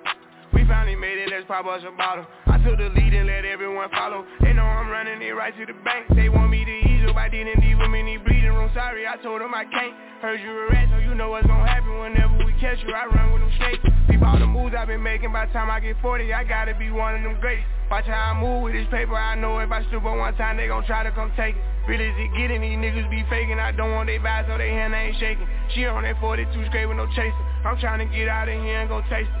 We finally made it, let's pop us a bottle. I took the lead and let everyone follow. They know I'm running it right to the bank. They want me to ease up, I didn't leave them in the bleeding room. Sorry, I told them I can't. Heard you a rat, so you know what's gonna happen Whenever we catch you, I run with them snakes. Peep all the moves I've been making By the time I get 40, I gotta be one of them greats. Watch how I move with this paper I know if I stoop on one time, they gon' try to come take it. Really is it getting, these niggas be faking? I don't want they vibes, so they hand ain't shaking. She on that 42 straight with no chaser. I'm trying to get out of here and go taste it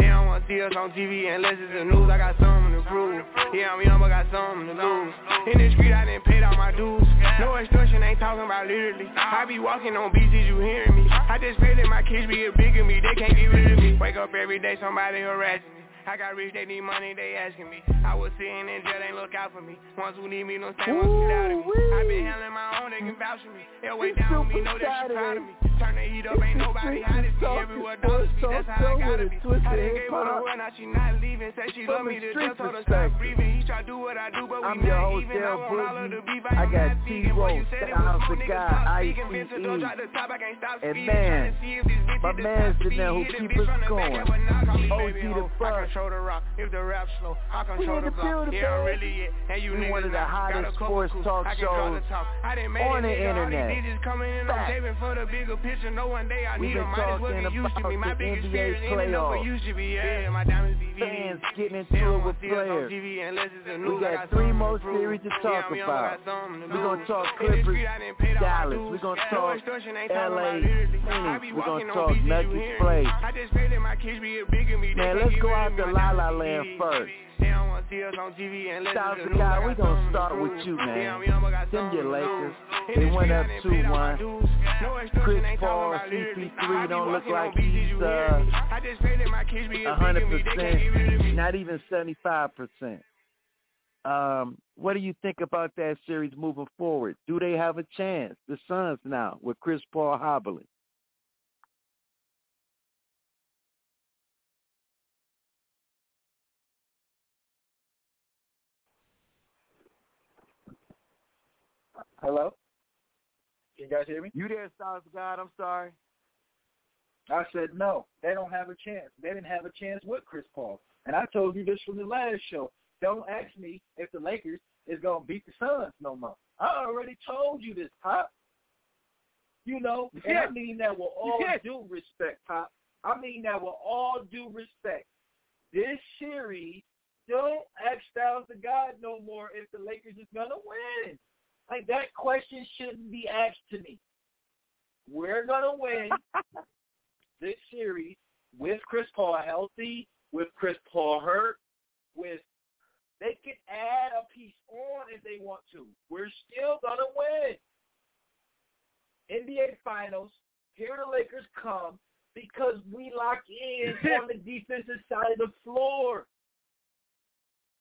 They don't wanna see us on TV unless it's the news. I got something to prove. Yeah, I'm young, but got something to lose. In the street, I didn't pay all my dues. No extortion, ain't talking about literally. I be walking on beats, is you hearing me? I just pray that my kids be a bigger me. They can't get rid of me. Wake up every day, somebody harassing me. I got rich, they need money, they asking me. I was sitting in jail, they look out for me. Ones who need me, no stand, won't sit out of me. I been handling my own, they can vouch for me. They'll wait down with me, know that she proud of me. Turn the heat up, ain't nobody hot as me. Everywhere dollars be, that's how I gotta be. I done gave her the word, now she not leaving. Said she love me, the just told her stop breathing. He try do what I do, but we not even. I want all of the beef, I got T-Roll, Styles the guy, I-C-E. And man, my man's the man who keep us going. OG the fuck control the rock. If the rap slow, I control the block. Yeah, I'm really it. And you niggas one of the hottest sports talk shows on the internet. I'm for the bigger picture. No one day I need them. Might as well get used to me. My biggest spirit in and over used to be. Yeah, my diamonds be fans getting into it with players. We got three more series to talk about. We're gonna talk Clippers, Dallas. We're gonna talk LA, Phoenix. We're gonna talk Nuggets play. Man, let's go out to La La Land first. South Chicago, we gonna start with you, man. Them your Lakers. They went up 2-1. Chris Paul, CP3 don't look like he's uh, 100%, not even 75%. Um, what do you think about that series moving forward? Do they have a chance? The Suns now with Chris Paul hobbling. Hello? Can you guys hear me? You there, Stars God? I'm sorry. I said no, they don't have a chance. They didn't have a chance with Chris Paul. And I told you this from the last show. Don't ask me if the Lakers is gonna beat the Suns no more. I already told you this, Pop. You know, and I mean that with all due respect, Pop. I mean that with all due respect. This series, don't ask Styles the God no more if the Lakers is gonna win. Like that question shouldn't be asked to me. We're gonna win this series with Chris Paul healthy, with Chris Paul hurt, with they can add a piece on if they want to. We're still gonna win. NBA Finals. Here the Lakers come because we lock in on the defensive side of the floor.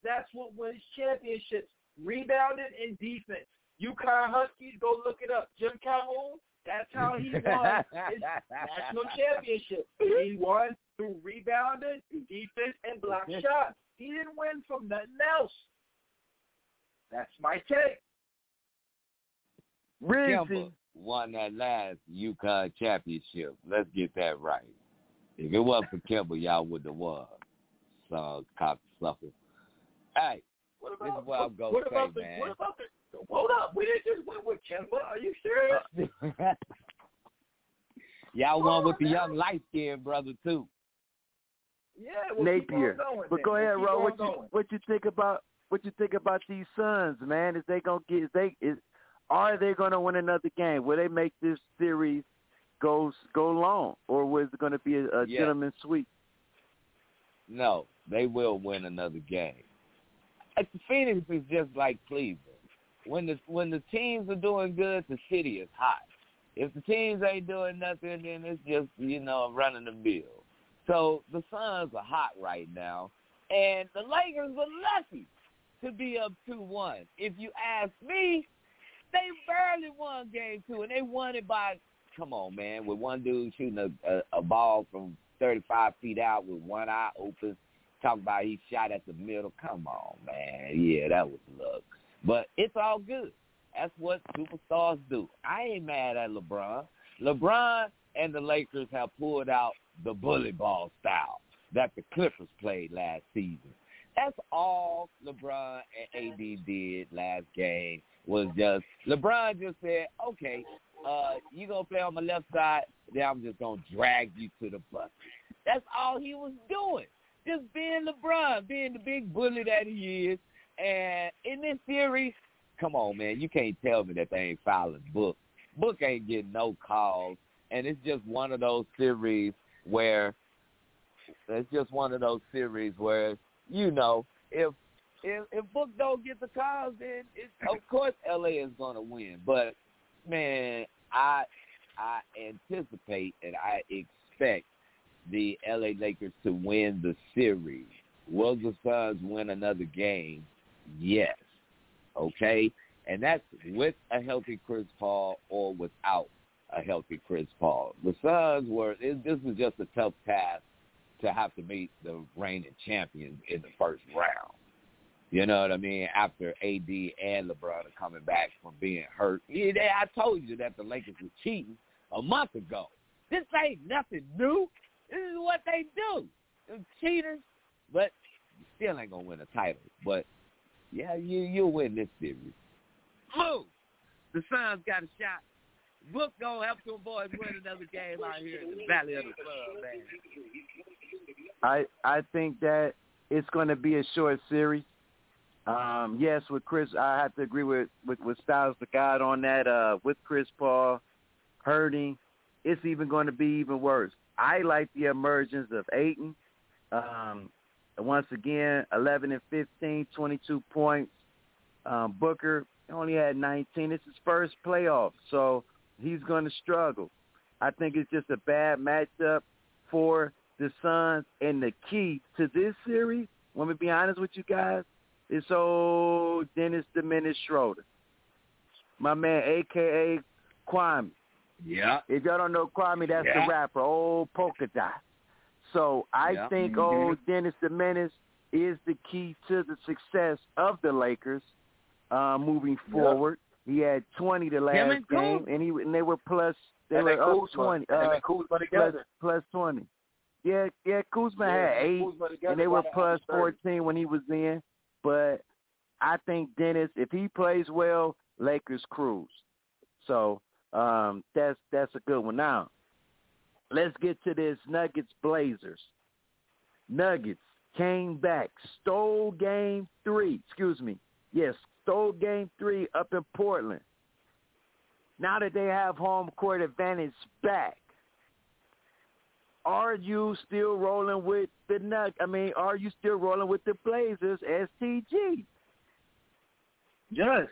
That's what wins championships. Rebounding and defense. UConn Huskies, go look it up. Jim Calhoun, that's how he won his national championship. He won through rebounding, defense, and block shots. He didn't win from nothing else. That's my take. Kemba won that last UConn championship. Let's get that right. If it wasn't for Kemba, y'all would have won. So, cocksucker. Hey, What this about, is what I'm going to say, the, man. What about the, hold up, we didn't just win with Kemba. Are you serious? Uh, y'all won with the young light skinned brother, too. yeah, well, keep on Napier. going But then. go ahead, Keep Ro. on What you going. what you think about what you think about these Suns, man? Is they gonna get? Is they is are they gonna win another game? Will they make this series go go long, or was it gonna be a, a Yeah. gentleman's sweep? No, they will win another game. Like, Phoenix is just like Cleveland. When the when the teams are doing good, the city is hot. If the teams ain't doing nothing, then it's just you know running the bill. So the Suns are hot right now, and the Lakers are lucky to be up two one. If you ask me, they barely won game two, and they won it by come on, man, with one dude shooting a, a, a ball from 35 feet out with one eye open, talking about he shot at the middle. Come on, man. Yeah, that was luck. But it's all good. That's what superstars do. I ain't mad at LeBron. LeBron and the Lakers have pulled out the bully ball style that the Clippers played last season. That's all LeBron and AD did last game was just LeBron just said, okay, uh, you gonna play on my left side, then I'm just gonna drag you to the bucket. That's all he was doing, just being LeBron, being the big bully that he is. And in this series, come on, man, you can't tell me that they ain't fouling Book. Book ain't getting no calls, and it's just one of those series where it's just one of those series where you know if if if Book don't get the calls, then it's, of course LA is gonna win. But man, I I anticipate and I expect the LA Lakers to win the series. Will the Suns win another game? Yes. Okay? And that's with a healthy Chris Paul or without a healthy Chris Paul. The Suns were it, this was just a tough task to have to meet the reigning champions in the first round. You know what I mean? After AD and LeBron are coming back from being hurt. Yeah, they, I told you that the Lakers were cheating a month ago. This ain't nothing new. This is what they do. They're cheaters, but still ain't gonna win a title. But yeah, you you'll win this series. Move. The Suns got a shot. Book gonna help them boys win another game out here in the Valley of the Club, man. I I think that it's going to be a short series. Um, yes, with Chris, I have to agree with with, with Styles the God on that. Uh, with Chris Paul hurting, it's even going to be even worse. I like the emergence of Ayton. Um, once again, 11 and 15, 22 points. Um, Booker only had 19. It's his first playoff, so he's going to struggle. I think it's just a bad matchup for the Suns. And the key to this series, let me be honest with you guys, is old Dennis the Menace Schroeder. My man, a.k.a. Kwame. Yeah. If y'all don't know Kwame, that's Yeah. the rapper, old polka dot. So I Yeah. think Mhm. old Dennis the Menace is the key to the success of the Lakers uh, moving forward. He had 20 the last and game, and he and they were plus They and were Kuzma, up twenty. and Uh, then Kuzma together. plus twenty. Yeah, yeah. Kuzma Yeah, had eight, Kuzma and they were got an plus average 30. fourteen when he was in. But I think Dennis, if he plays well, Lakers cruise. So um, that's that's a good one. Now, let's get to this Nuggets Blazers. Nuggets came back, stole game three. Excuse me. Yes, stole game three up in Portland. Now that they have home court advantage back, are you still rolling with the Nug? I mean, are you still rolling with the Blazers, STG? Yes,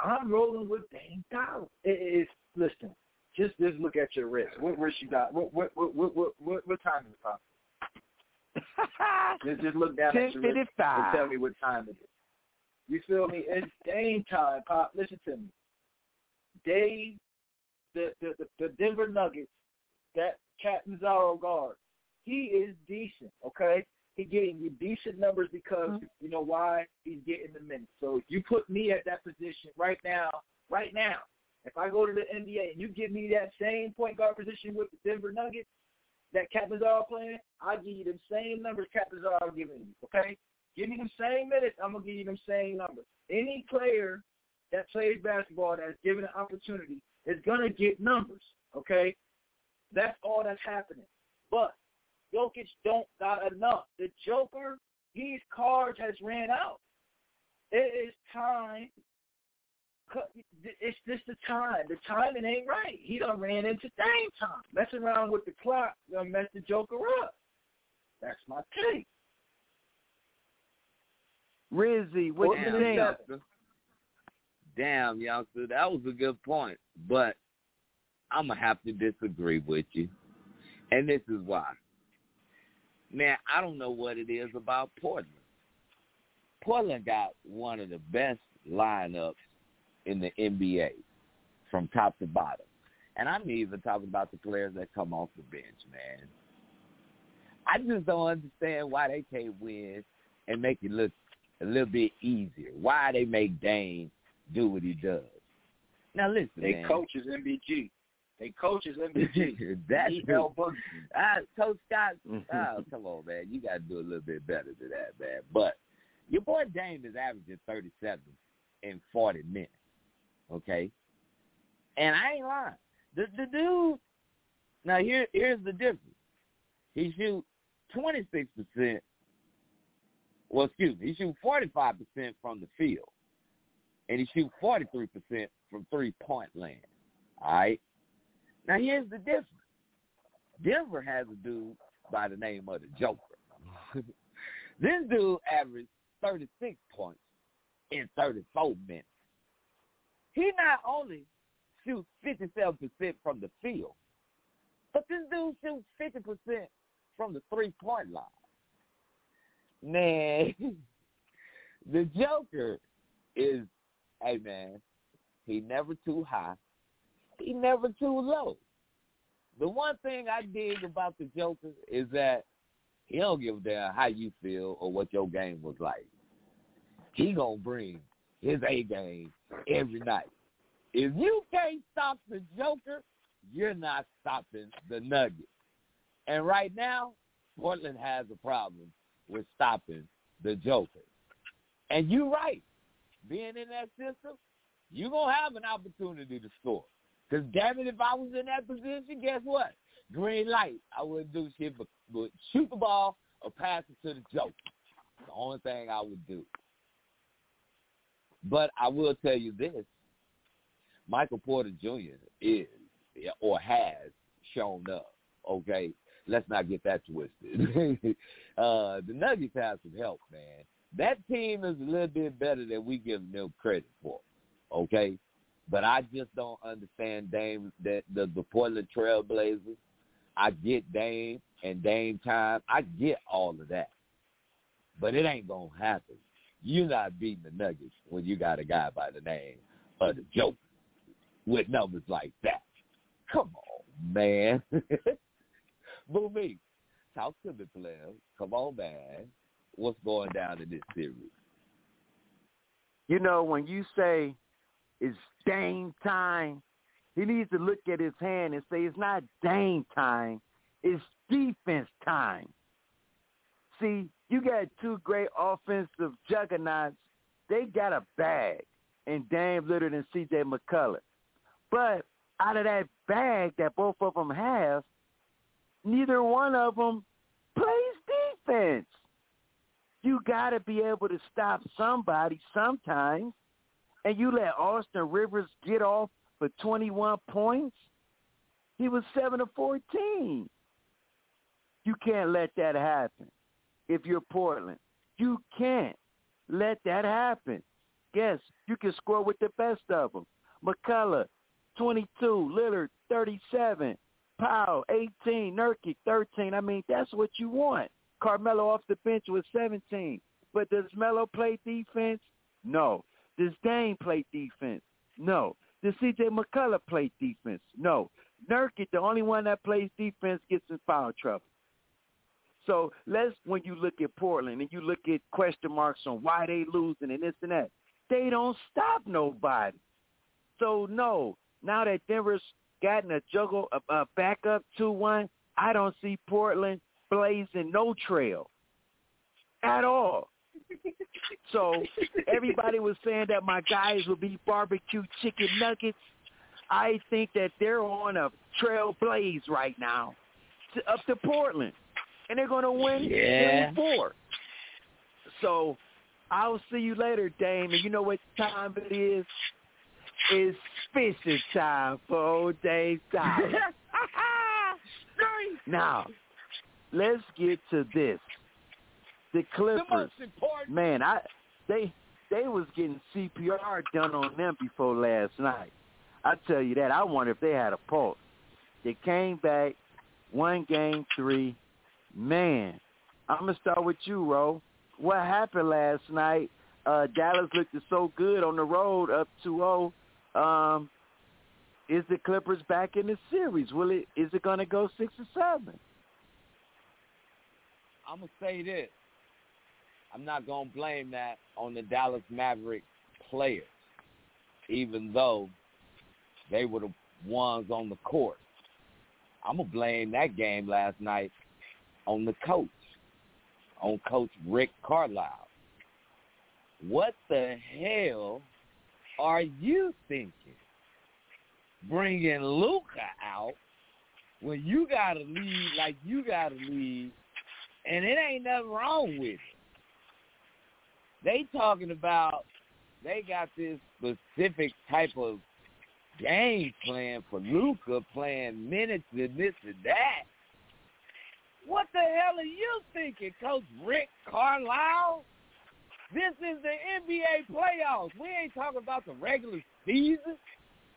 I'm rolling with Dame Dollar. It is listen. Just just look at your wrist. What wrist you got? What what what what what, what, what time is it? Pop? Just just look down at your wrist and tell me what time it is. You feel me? It's Dame time, Pop. Listen to me. Dave, the the the, the Denver Nuggets, that Campazzo guard, he is decent. Okay, he getting you decent numbers because mm-hmm. you know why he's getting the minutes. So if you put me at that position right now, right now, if I go to the NBA and you give me that same point guard position with the Denver Nuggets, that Campazzo playing, I'll give you the same numbers Campazzo giving you. Okay, give me the same minutes, I'm gonna give you them same numbers. Any player that plays basketball that's given an opportunity is gonna get numbers. Okay, that's all that's happening. But Jokic don't got enough. The Joker, his cards has ran out. It is time. It's just the time. The timing ain't right. He done ran into Dame time. Messing around with the clock gonna mess the Joker up. That's my take. Rizzy, what you Damn, think? youngster. Damn, youngster, that was a good point. But I'm gonna have to disagree with you, and this is why. Man, I don't know what it is about Portland. Portland got one of the best lineups in the NBA from top to bottom. And I'm even talking about the players that come off the bench, man. I just don't understand why they can't win and make it look a little bit easier. Why they make Dame do what he does. Now listen, They man. coaches MBG. They coaches MBG. That's He true. held Boogie. Uh, Coach Scott, oh, come on, man. You got to do a little bit better than that, man. But your boy Dame is averaging 37 in 40 minutes, okay? And I ain't lying. The, the dude, now here here's the difference. He shoot 26%, well, excuse me, he shoot 45% from the field, and he shoot 43% from three-point land, all right? Now, here's the difference. Denver has a dude by the name of the Joker. this dude averaged 36 points in 34 minutes. He not only shoots 57% from the field, but this dude shoots 50% from the three-point line. Man, the Joker is, hey, man, he never too high. He never too low. The one thing I dig about the Joker is that he don't give a damn how you feel or what your game was like. He gonna bring his A game every night. If you can't stop the Joker, you're not stopping the Nuggets. And right now, Portland has a problem with stopping the Joker. And you're right. Being in that system, you're going to have an opportunity to score. Because, damn it, if I was in that position, guess what? Green light. I wouldn't do shit but, but shoot the ball or pass it to the Joker. The only thing I would do. But I will tell you this. Michael Porter Jr. is or has shown up, okay? Let's not get that twisted. uh, the Nuggets have some help, man. That team is a little bit better than we give them credit for, okay? But I just don't understand Dame, that the, the Portland Trailblazers. I get Dame and Dame time. I get all of that. But it ain't going to happen. You're not beating the Nuggets when you got a guy by the name of the Joker with numbers like that. Come on, man. Boo. Talk to me, players. Come on, man. What's going down in this series? You know, when you say it's Dame time, He needs to look at his hand and say it's not Dame time, it's defense time. See, you got two great offensive juggernauts. They got a bag in Dame Lillard and C.J. McCullough. But out of that bag that both of them have, neither one of them plays defense. You got to be able to stop somebody sometimes. And you let Austin Rivers get off for 21 points. He was 7 to 14. You can't let that happen if you're Portland. You can't let that happen. Yes, you can score with the best of them. McCollum, 22. Lillard, 37. Powell, 18. Nurkic, 13. I mean, that's what you want. Carmelo off the bench with 17. But does Melo play defense? No. Does Dame play defense? No. Does C.J. McCollum play defense? No. Nurkic, the only one that plays defense, gets in foul trouble. So let's, when you look at Portland and you look at question marks on why they losing and this and that, they don't stop nobody. So no, now that Denver's gotten a juggle, a, a backup 2-1, I don't see Portland blazing no trail at all. so everybody was saying that my guys would be barbecue chicken nuggets. I think that they're on a trail blaze right now to, up to Portland and they're going to win yeah. game four. So I'll see you later, Dame. And you know what time it is? It's fishing time for old Dave Tyler. now, let's get to this. The Clippers, man, I they they was getting CPR done on them before last night. I tell you that. I wonder if they had a pulse. They came back, one game three, Man, I'm gonna start with you, Ro. What happened last night? Uh, Dallas looked so good on the road, up 2-0. Um, is the Clippers back in the series? Will it? Is it gonna go six or seven? I'm gonna say this. I'm not gonna blame that on the Dallas Maverick players, even though they were the ones on the court. I'm gonna blame that game last night on the coach, on Coach Rick Carlisle. What the hell are you thinking? Bringing Luka out when you got to lead like you got to lead, and it ain't nothing wrong with it. They talking about they got this specific type of game plan for Luka playing minutes and this and that. What the hell are you thinking, Coach Rick Carlisle? This is the NBA playoffs. We ain't talking about the regular season.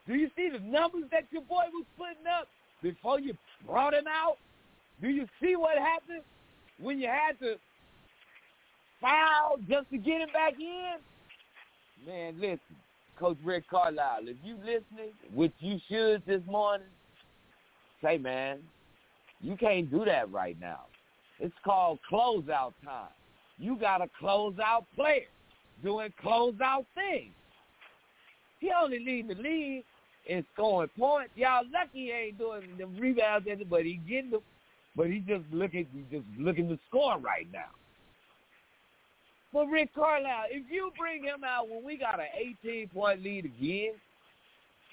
Do you see the numbers that your boy was putting up before you brought him out? Do you see what happened when you had to foul just to get him back in? Man, listen, Coach Rick Carlisle, if you listening, which you should this morning, say, man, you can't do that right now. It's called closeout time. You got a closeout player doing closeout things. He only leading the league in scoring points. Y'all lucky he ain't doing the rebounds, but he getting them. But he just looking, he just looking to score right now. But Rick Carlisle, if you bring him out when we got an 18 point lead again,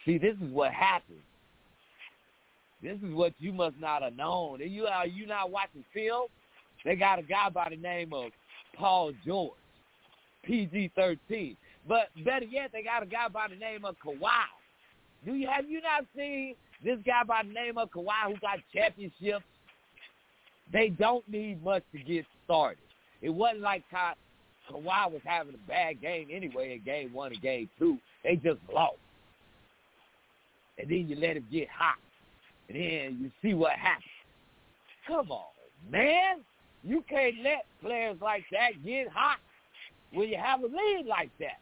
see this is what happens. This is what you must not have known. And you are you not watching film? They got a guy by the name of Paul George, PG thirteen. But better yet, they got a guy by the name of Kawhi. Do you have you not seen this guy by the name of Kawhi who got championships? They don't need much to get started. It wasn't like Ka- Kawhi was having a bad game anyway in game one and game two. They just lost. And then you let him get hot and then you see what happens. Come on, man. You can't let players like that get hot when you have a lead like that.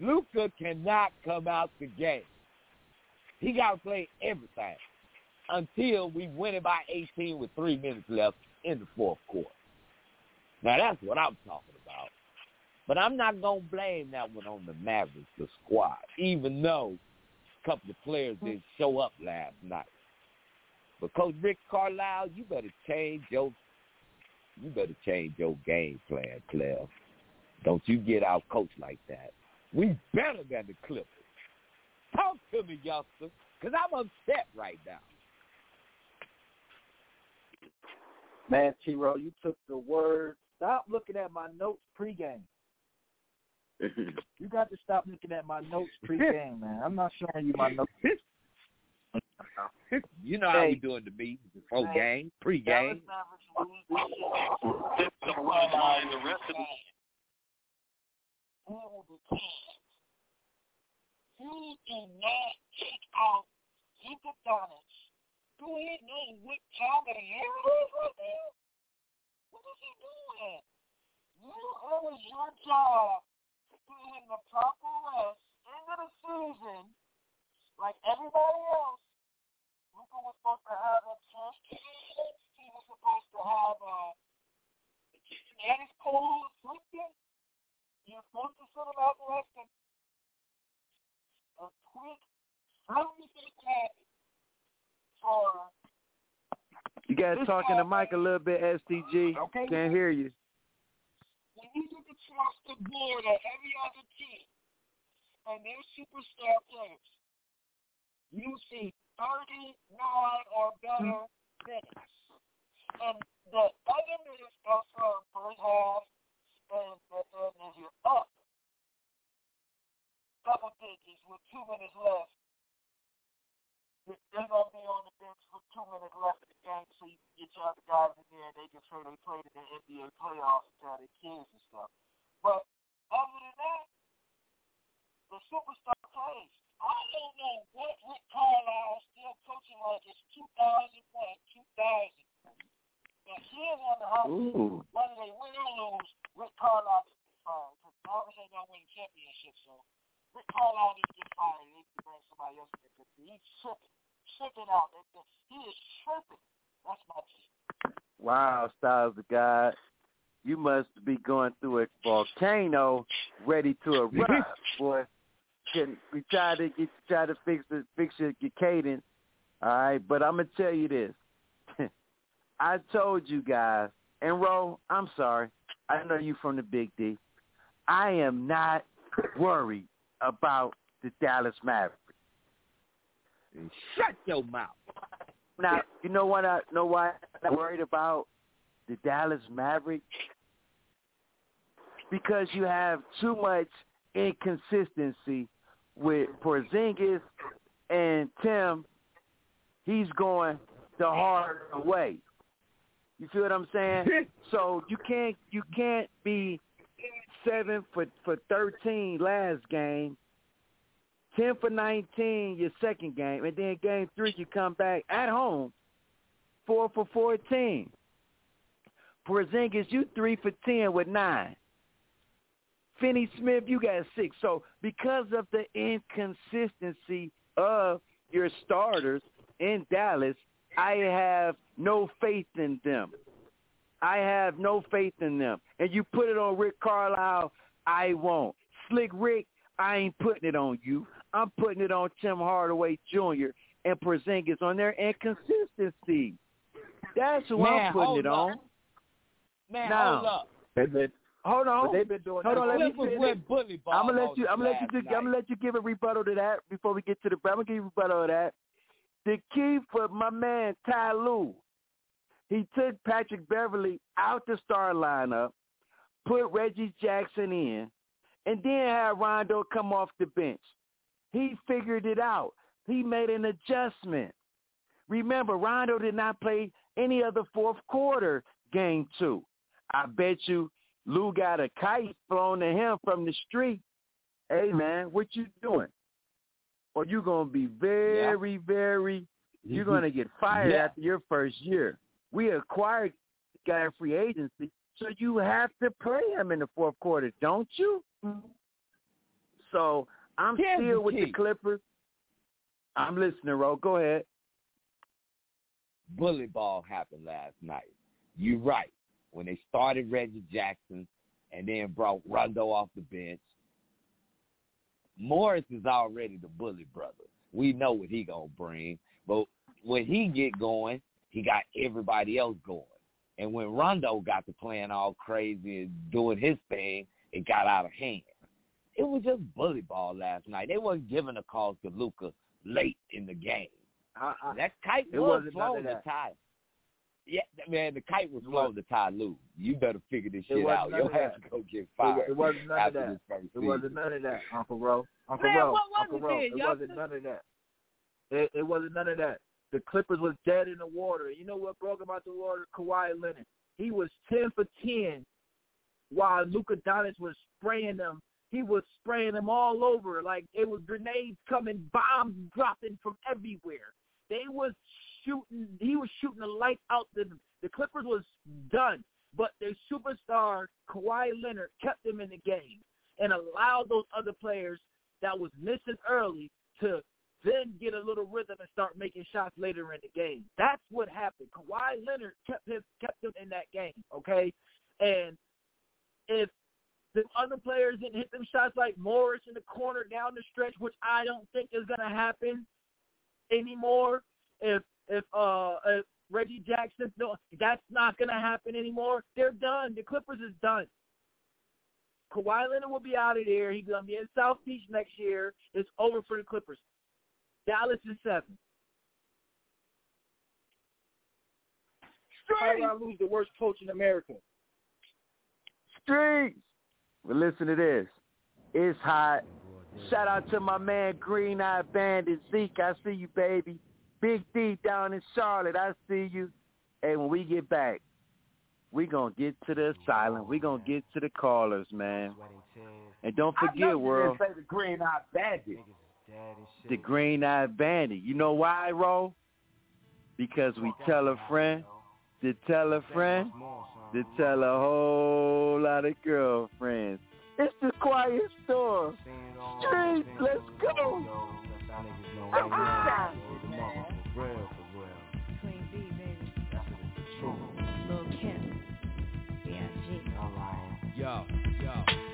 Luka cannot come out the game. He got to play everything until we win it by 18 with three minutes left in the fourth quarter. Now, that's what I'm talking about. But I'm not going to blame that one on the Mavericks, the squad, even though couple of players mm-hmm. didn't show up last night. But Coach Rick Carlisle, you better change your you better change your game plan, Clef. Don't you get out coached like that. We better than the Clippers. Talk to me, youngster, because I'm upset right now. Man, T-Row, you took the word. Stop looking at my notes pregame. you got to stop looking at my notes pregame, man. I'm not showing you my notes. you know how we doing to me before game, pregame. You do not take out Luka Doncic. Do he know what time of the year it is right now? What is he doing? You, it was your job put him the proper rest into the season like everybody else. Luka was supposed to have a chest He was supposed to have a and his cold sleeping. You're supposed to sit him out the rest of a quick for you guys talking to Mike a little bit, STG. Okay. Can't hear you. Across the board at every other team and their superstar players, you see 39 or better minutes. And the other minutes are from first half and, and, and you're up double digits with two minutes left. They're going to be on the bench with two minutes left in the game, so you can get your other guys in there and they can say they played in the NBA playoffs and tell their kids and stuff. But other than that, the superstar plays. I don't know what Rick Carlisle is still coaching like it's 2001, 2000. But here's on the house, whether they win or lose, Rick Carlisle is fired. Because obviously they're going to win a championship, so Rick Carlisle needs to get fired. He needs to bring somebody else in because he's tripping, tripping out. He is tripping. That's my team. Wow, Styles the God. You must be going through a volcano ready to erupt, boy. Can we try to get try to fix it fix your, your cadence. All right, but I'm gonna tell you this. I told you guys, and Ro, I'm sorry. I know you from the Big D. I am not worried about the Dallas Mavericks. Shut your mouth. Now, you know what I know why I'm worried about the Dallas Mavericks? Because you have too much inconsistency with Porzingis and Tim. He's going the hard way. You feel what I'm saying? so you can't you can't be seven for for thirteen last game, ten for nineteen your second game, and then game three you come back at home, four for fourteen. Porzingis, you three for ten with nine. Finney Smith, you got six. So because of the inconsistency of your starters in Dallas, I have no faith in them. I have no faith in them. And you put it on Rick Carlisle, I won't. Slick Rick, I ain't putting it on you. I'm putting it on Tim Hardaway Jr. and Porzingis on their inconsistency. That's who Man, I'm putting oh, it up. on. Man, Now, hold up. They've been, Hold on. but they've been doing Hold that. on, let me Clippers finish. went bully ball I'm gonna let you. I'm gonna let you. last do- I'm gonna let you give a rebuttal to that before we get to the. I'm gonna give you a rebuttal to that. The key for my man Ty Lue, he took Patrick Beverley out the star lineup, put Reggie Jackson in, and then had Rondo come off the bench. He figured it out. He made an adjustment. Remember, Rondo did not play any of the fourth quarter game two. I bet you Lue got a kite flown to him from the street. Hey man, what you doing? Or you gonna be very, very you're mm-hmm. gonna get fired Yeah. after your first year. We acquired guy in free agency, so you have to play him in the fourth quarter, don't you? So I'm Here's still with the. Clippers. I'm listening, Ro. Go ahead. bully ball happened last night. You're right. When they started Reggie Jackson and then brought Rondo off the bench, Morris is already the bully brother. we know what he gonna bring. But when he get going, he got everybody else going. And when Rondo got to playing all crazy and doing his thing, it got out of hand. It was just bully ball last night. They wasn't giving a call to Luka late in the game. I, That kite It was of to tie. Yeah, man, the kite was It flowing to Ty Lue. You better figure this shit out. Your of ass that. go get It, fired it wasn't none of that. It wasn't none of that, Uncle Ro. Uncle Man, Ro. what was Uncle it Ro. then? It wasn't none of that. It, it wasn't none of that. The Clippers was dead in the water. You know what broke about the water? Kawhi Leonard. He was ten for ten, while Luka Doncic was spraying them. He was spraying them all over like it was grenades coming, bombs dropping from everywhere. They was shooting. He was shooting the light out. The the Clippers was done, but their superstar Kawhi Leonard kept them in the game and allowed those other players that was missing early to then get a little rhythm and start making shots later in the game. That's what happened. Kawhi Leonard kept him kept them in that game, okay? And if the other players didn't hit them shots like Morris in the corner down the stretch, which I don't think is gonna happen anymore. If if uh if Reggie Jackson no that's not gonna happen anymore. They're done. The Clippers is done. Kawhi Leonard will be out of there. He's gonna be in South Beach next year. It's over for the Clippers. Dallas is seven. How do I lose the worst coach in America? Streets. But listen to this. It's hot. Shout out to my man Green Eye Bandit Zeke. I see you, baby. Big D down in Charlotte. I see you. Hey, when we get back, we gonna get to the asylum. We gonna get to the callers, man. And don't forget, world, say the Green eyed Bandit. the Green eyed Bandit. You know why, Ro? Because we tell a friend to tell a friend to tell a whole lot of girlfriends. It's the quiet storm. Street, let's go.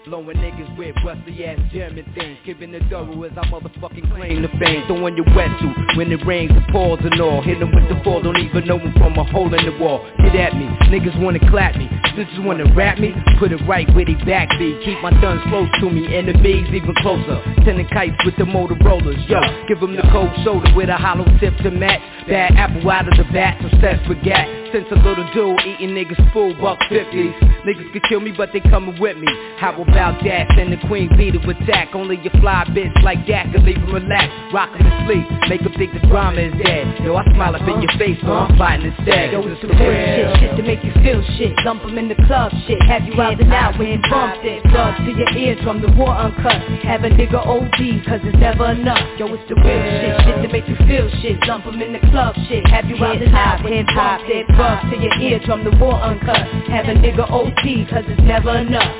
Blowing niggas with rusty ass German things. Giving the double as I motherfucking claim the fame. Throwing your wetsuit when it rains, it pours and all. Hit 'em with the fall, don't even know 'em from a hole in the wall. Get at me, niggas wanna clap me. Bitches wanna rap me, put it right where they back be. Keep my guns close to me, enemies even closer. Sending kites with the Motorola's. Yo, give 'em the cold shoulder with a hollow tip to match. Bad apple out of the bat, so set forget. Since a little dude eating niggas full buck fifties. Niggas could kill me, but they coming with me. How about that? Send the queen bee to attack. Only your fly bitch like that can leave 'em relaxed. Rock 'em to sleep, make 'em think the drama is dead. Yo, I smile up in your face, so I'm fighting instead. Yo, it's the real shit, shit to make you feel shit. Dump 'em in the club, shit. Have you out and out when you bumped it. Plug to your eardrum, the war uncut. Have a nigga OD, cause it's never enough. Yo, it's the real shit, shit to make you feel shit. Dump 'em in the club, shit. Have you out and out when you bumped it. To your eardrum, the war uncut. Have a nigga OD, cause it's never enough.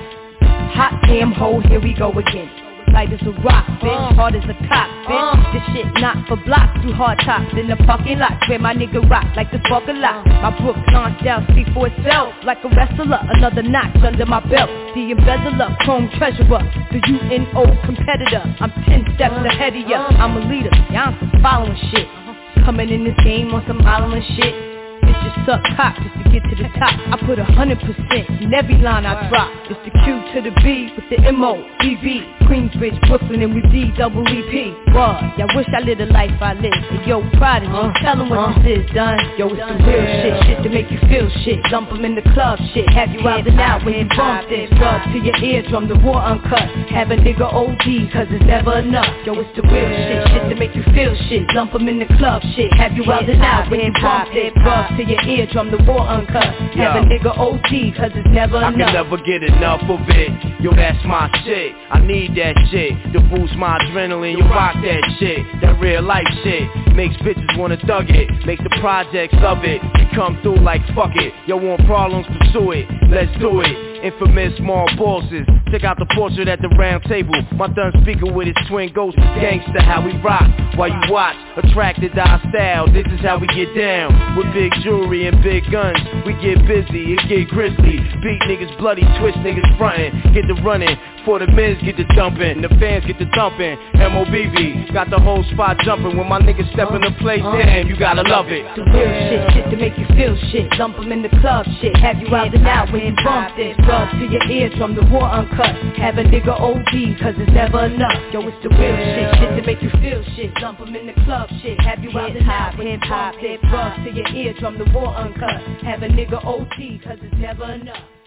Hot damn hole, here we go again. Light as a rock, bitch, uh. hard as a cock, bitch. Uh. This shit not for blocks, through hard tops in the parking lot. Where my nigga rock like the fuck a lot. Uh. My book launched out, speak for itself. Like a wrestler, another notch under my belt. The embezzler, chrome treasurer, the UNO competitor. I'm ten steps ahead of ya. I'm a leader, y'all some following shit. Uh-huh. Coming in this game on some island shit. Bitches suck cock just to get to the top. I put a hundred percent in every line I drop. It's the Q to the B with the M O B B. Queensbridge, Brooklyn, and we D double E P. What? Y'all wish I lived the life I live. Hey, yo, prodigy, tell 'em what this is, done. Yo, it's the real shit, shit to make you feel shit. Dump 'em in the club, shit. Have you out and out when you bump it. Plug to your eardrum, the war uncut. Have a nigga OD, cause it's never enough. Yo, it's the real shit, shit to make you feel shit. Dump 'em in the club, shit. Have you out and out when you bump it. Plug to your eardrum, the war uncut. Have a nigga OD, cause it's never I can enough. never get enough of it. Yo, that's my shit. I need that shit to boost my adrenaline. You rock that shit, that real life shit. Makes bitches wanna thug it. Make the projects of it. You come through like fuck it. Yo, want problems, pursue it. Let's do it. Infamous small bosses. Check out the portrait at the round table. My thun speaker with his twin ghosts. Gangsta, how we rock. While you watch, attracted to our style. This is how we get down. With big jewelry and big guns. We get busy, it get grizzly. Beat niggas bloody, twist niggas frontin'. Get the running. Before the men's get to jumping, the fans get to thumping. MOBB got the whole spot jumping when my niggas step in the place. Uh-huh. Damn, you gotta love it. The real shit, shit to make you feel shit. Dump 'em in the club, shit. Have you out and out when you bump this. Drugs to your ears from the war uncut. Have a nigga OD, cause it's never enough. Yo, it's the real shit, shit to make you feel shit. Dump 'em in the club, shit. Have you out and out when you bump this. Drugs to your ears from the war uncut. Have a nigga OD, cause it's never enough.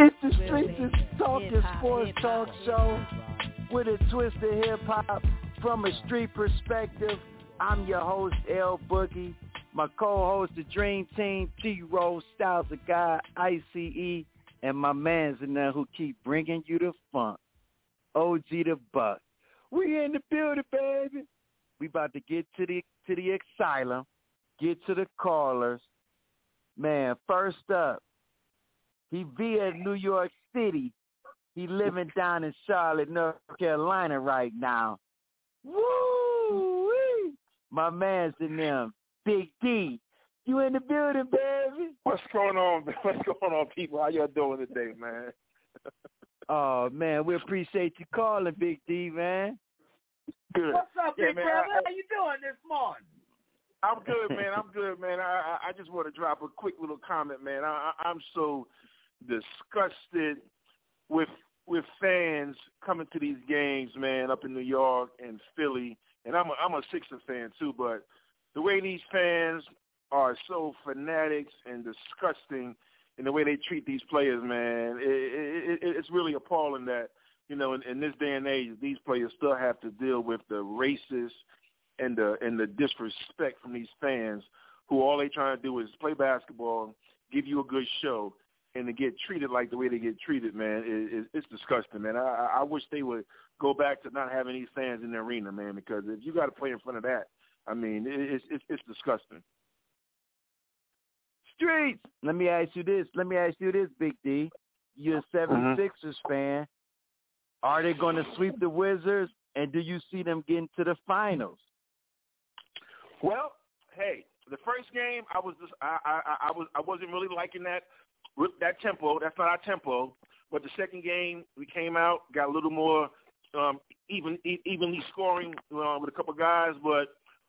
It's the Streets is Talking Sports Talk Show with a twist of hip hop from a street perspective. I'm your host, L Boogie. My co-host, the Dream Team, T-Roll, Styles of God, ICE, and my man's in there who keep bringing you the funk. OG the Buck. We in the building, baby. We about to get to the to the asylum, get to the callers. Man, first up, he via New York City. He living down in Charlotte, North Carolina right now. Woo! My man's in them. Big D. You in the building, baby. What's going on? What's going on, people? How y'all doing today, man? oh man, we appreciate you calling, Big D, man. Good. What's up, Yeah, big man, brother? I- How you doing this morning? I'm good, man. I'm good, man. I I I just want to drop a quick little comment, man. I, I I'm so disgusted with with fans coming to these games, man, up in New York and Philly, and I'm a, I'm a Sixers fan too. But the way these fans are so fanatics and disgusting in the way they treat these players, man, it, it, it, it's really appalling that you know in, in this day and age these players still have to deal with the racist and the and the disrespect from these fans who all they trying to do is play basketball, give you a good show, and to get treated like the way they get treated, man, is it's disgusting, man. I I I wish they would go back to not having these fans in the arena, man, because if you got to play in front of that, I mean, it, it's it's it's disgusting. Streets. Let me ask you this. Let me ask you this, Big D. You're a uh-huh. 76ers fan. Are they going to sweep the Wizards? And do you see them getting to the finals? Well, hey, the first game I was just I I I was I wasn't really liking that that tempo. That's not our tempo. But the second game we came out, got a little more um even e- evenly scoring uh, with a couple guys, but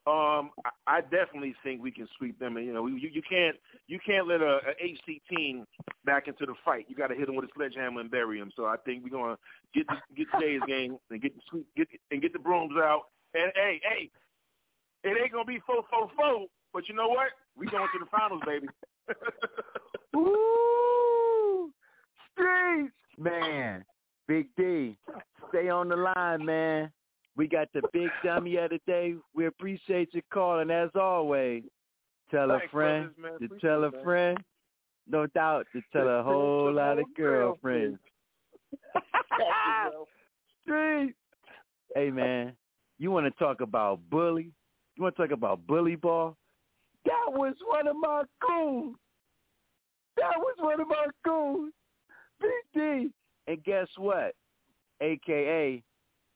um I, I definitely think we can sweep them. And you know, you you can't you can't let a, a AC team back into the fight. You got to hit them with a sledgehammer and bury them. So I think we're gonna get the, get today's game and get the sweep get and get the brooms out. And hey, hey, it ain't gonna be four four four, but you know what? We going to the finals, baby. Woo! Streets. Man, Big D, stay on the line, man. We got the big dummy of the day. We appreciate you calling as always. Tell a friend brothers, to tell a friend. No doubt to tell a whole lot of girlfriends. Street. Hey man, you want to talk about bully? You want to talk about bully ball? That was one of my goons. That was one of my goons. Big D. And guess what? AKA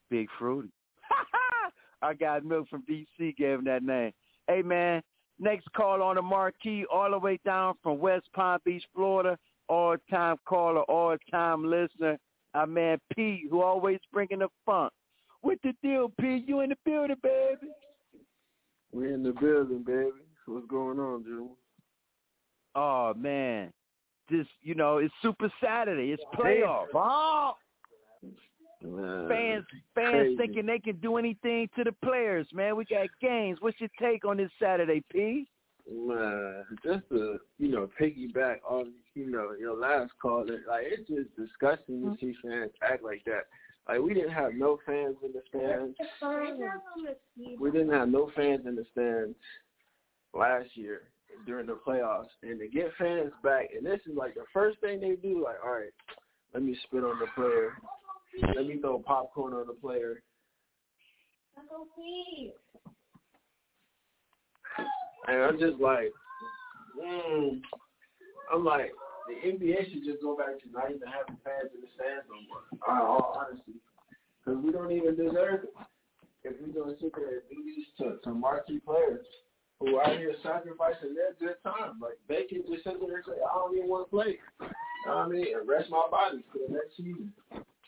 Big Fruity. I got milk from DC gave him that name. Hey man, next call on the marquee all the way down from West Palm Beach, Florida. All time caller, all time listener. Our man P, who always bringing the funk. What the deal, P? You in the building, baby? We're in the building, baby. What's going on, Drew? Oh man, just you know, it's Super Saturday. It's playoff. Man, Fans, fans crazy. thinking they can do anything to the players. Man, we got games. What's your take on this Saturday, P? Man, just to you know piggyback on you know your last call, it- like it's just disgusting to see fans act like that. Like we didn't have no fans in the stands. We didn't have no fans in the stands last year during the playoffs, and to get fans back, and this is like the first thing they do. Like, all right, let me spit on the player. Let me throw popcorn on the player. And I'm just like, mm, I'm like, the NBA should just go back to not even having fans in the stands no more. Uh, all honesty, because we don't even deserve it. If we're gonna sit there and do this to, to marquee players who are out here sacrificing their good time, like they can just sit there and say, I don't even want to play. I mean, and rest my body for the next season.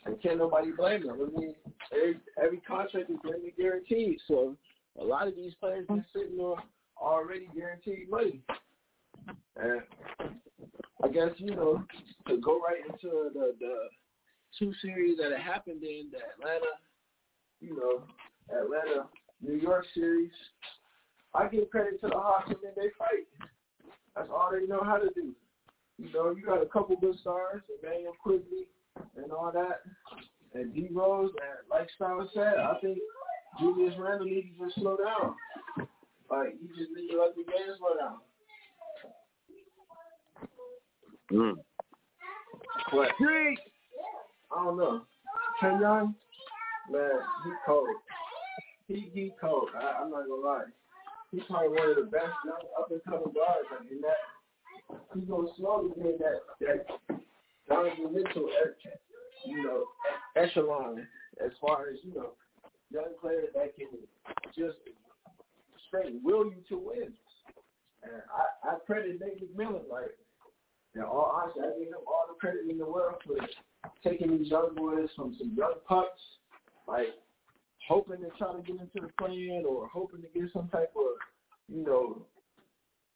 And can't nobody blame them. I mean, every, every contract is going to be guaranteed. So a lot of these players are sitting on already guaranteed money. And I guess, you know, to go right into the, the two series that happened in the Atlanta, you know, Atlanta, New York series, I give credit to the Hawks and then they fight. That's all they know how to do. You know, you got a couple good stars, Immanuel Quickley and all that, and D Rose, and like Styles said, I think Julius Randle needs to just slow down. Like, he just needs to let the game slow down. Mm. But I don't know. Young, man, he cold. He he cold. I, I'm not gonna lie. He's probably one of the best young up and coming guards. I mean that he's gonna slowly get that that Donovan Mitchell, you know, echelon as far as you know, young players that can just straight will you to win. And I, I credit Nate McMillan like and all honestly, I give him all the credit in the world for taking these young boys from some young pups, like hoping to try to get into the plan or hoping to get some type of, you know,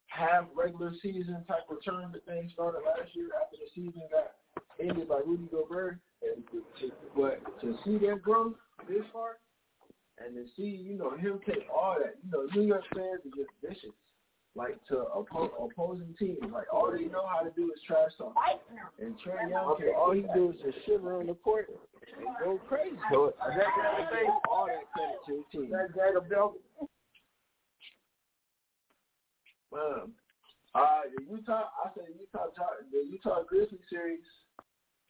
half regular season type of tournament thing started last year after the season got ended by Rudy Gobert. And to, but to see that growth this far and to see, you know, him take all that, you know, New York fans are just vicious like to oppo- opposing teams. Like all they know how to do is trash talk. And Trae Young, can, all he do is just shiver on the court and go crazy. So I to say all that credit to his team. That's Bell. Um, uh, the Utah, I said Utah, the Utah Grizzlies series.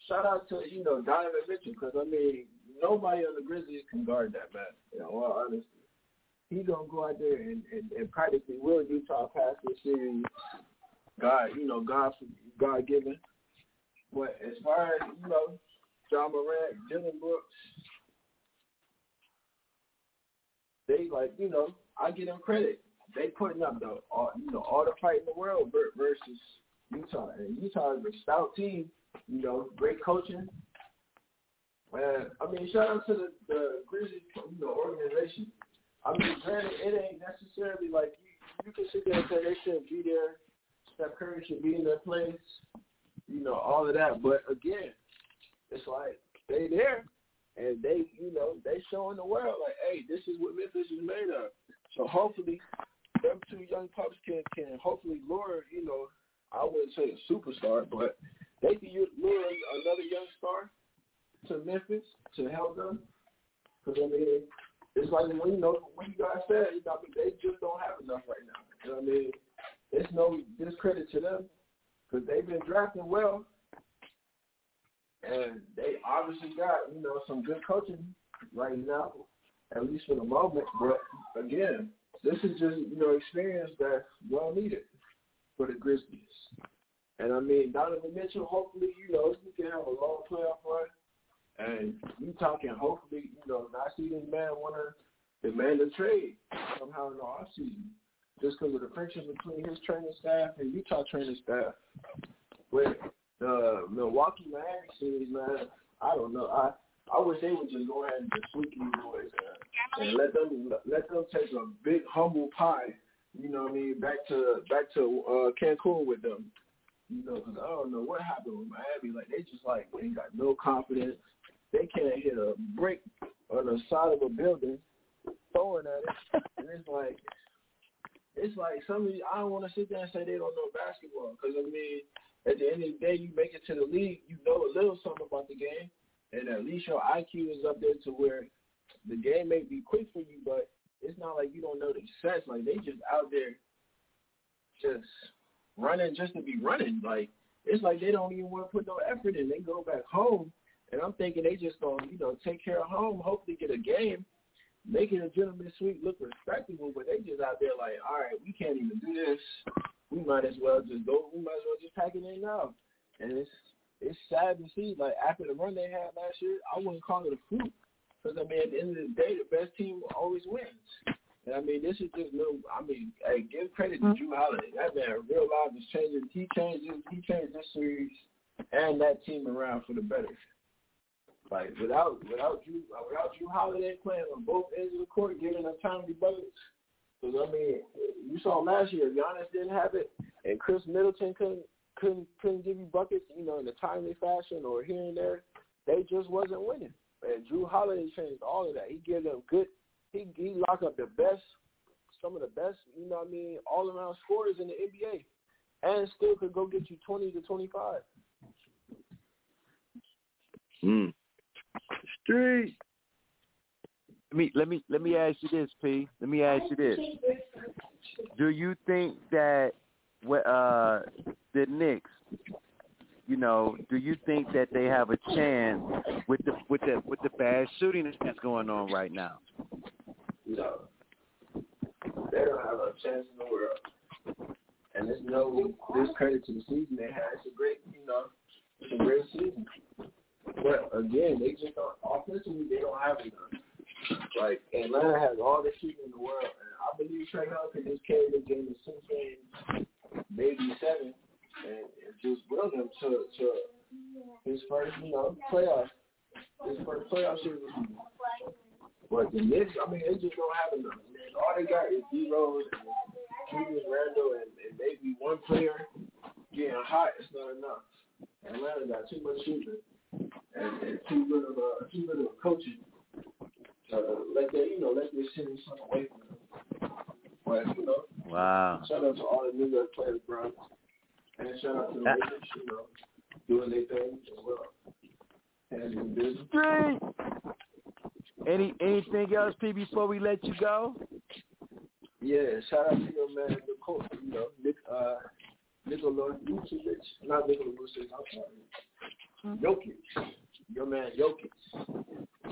Shout out to you know Donovan Mitchell because I mean nobody on the Grizzlies can guard that man. You know, all honesty he gonna go out there and, and, and practically will Utah pass the series. God, you know, God, God given. But as far as you know, Ja Morant, Dillon Brooks, they like you know, I give them credit. They putting up the all, you know all the fight in the world versus Utah, and Utah is a stout team. You know, great coaching. And I mean, shout out to the, the Grizzlies, you know, organization. I mean, granted, it ain't necessarily like you, you can sit there and say they shouldn't be there. Steph Curry should be in their place. You know, all of that. But again, it's like they there and they, you know, they showing the world like, hey, this is what Memphis is made of. So hopefully, them two young pups can can hopefully lure, you know, I wouldn't say a superstar, but they can lure another young star to Memphis to help them. Because I mean, it's like when you know when you guys said, you know, they just don't have enough right now. You know what I mean? It's no discredit to them because they've been drafting well, and they obviously got you know some good coaching right now, at least for the moment. But again, this is just you know experience that's well needed for the Grizzlies. And I mean, Donovan Mitchell, hopefully, you know, he can have a long playoff run. And you talking, hopefully, you know, not see this man want to demand a trade somehow in the offseason just because of the friction between his training staff and Utah training staff. With the Milwaukee Miami series, man, I don't know. I I wish they would just go ahead and just sweep these boys man, and let them let them take a big humble pie. You know what I mean? Back to back to uh, Cancun with them. You know, because I don't know what happened with Miami. Like they just like they got no confidence. They can't hit a brick on the side of a building throwing at it. and it's like, it's like some of you, I don't want to sit there and say they don't know basketball because, I mean, at the end of the day, you make it to the league, you know a little something about the game, and at least your IQ is up there to where the game may be quick for you, but it's not like you don't know the sets. Like, they just out there just running just to be running. Like, it's like they don't even want to put no effort in. They go back home and I'm thinking they just gonna, you know, take care of home, hopefully get a game, make it a gentleman's suite, look respectable, but they just out there like, all right, we can't even do this. We might as well just go. We might as well just pack it in now. And it's it's sad to see. Like after the run they had last year, I wouldn't call it a fluke because I mean at the end of the day, the best team always wins. And I mean, this is just no. I mean, hey, give credit to mm-hmm. Jrue Holiday. That man, real life is changing. He changed. He changed this series and that team around for the better. Like without without Drew without Jrue Holiday playing on both ends of the court, giving them timely buckets. Because I mean, you saw last year, Giannis didn't have it, and Khris Middleton couldn't couldn't couldn't give you buckets, you know, in a timely fashion or here and there. They just wasn't winning. And Jrue Holiday changed all of that. He gave them good. He he locked up the best, some of the best, you know what I mean, all around scorers in the NBA, and still could go get you twenty to twenty five. Hmm. Street. Let me let me let me ask you this, P. Let me ask you this. Do you think that uh the Knicks, you know, do you think that they have a chance with the with the with the bad shooting that's going on right now? No. They don't have a chance in the world. And there's no this credit to the season they had. It's a great, you know, it's a great season. But again, they just don't offensively they don't have enough. Like Atlanta has all the shooting in the world, and I believe Trae Young can just carry the game to six games, maybe seven, and, and just will them to to his first, you know, playoff, his first playoff series. But the Knicks, I mean, they just don't have enough. Man, all they got is D Rose, Julius Randle, and, and maybe one player getting hot. It's not enough. Atlanta got too much shooting and, and too little uh, too little coaching. So let that you know let this series slip away from them. But you know, wow. Shout out to all the New York players, bro, and shout out to the Lakers, you know, doing their thing as well. Handling business. Street. Any anything else, P, before we let you go? Yeah, shout out to your man, the coach, you know, Nick, uh, Nikola Vucevic, not Nikola Vucevic, I'm sorry, Jokic, your man Jokic.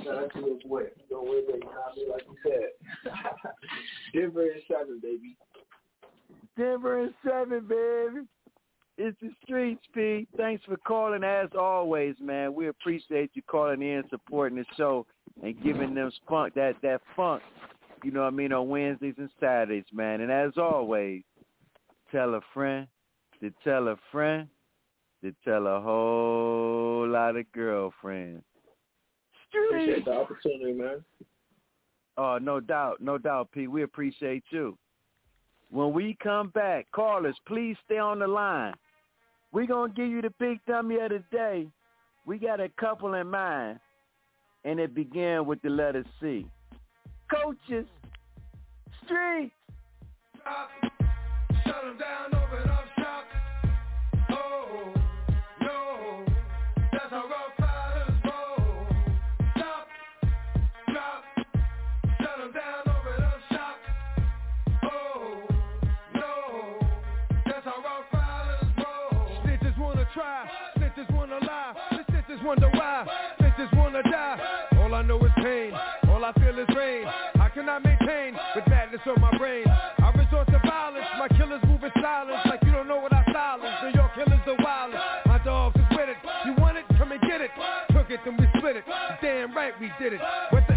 Shout out to your boy. You don't win that, know what I mean? Like you said. Denver and seven, baby. Denver and seven, baby. It's the streets, P. Thanks for calling as always, man. We appreciate you calling in, supporting the show, and giving them funk that that funk. You know what I mean on Wednesdays and Saturdays, man. And as always, tell a friend to tell a friend to tell a whole lot of girlfriends. Appreciate the opportunity, man. Oh, no doubt, no doubt, P. We appreciate you. When we come back, callers, please stay on the line. We're going to give you the big dummy of the day. We got a couple in mind, and it began with the letter C. Coaches, streets. Shut them down, feel is rain. I maintain with madness on my brain? I resort to violence, my killers move in silence like you don't know what I silence. New York killers are wildest, my dogs is with it. You want it? Come and get it. Took it, then we split it. Damn right we did it. What the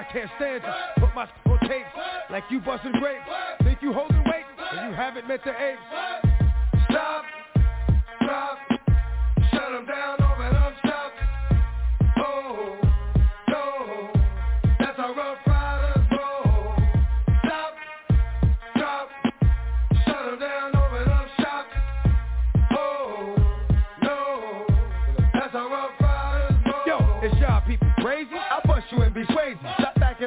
I can't stand you. Put my on tapes like you busting grapes. Think you holding weight and you haven't met the apes. Stop, drop,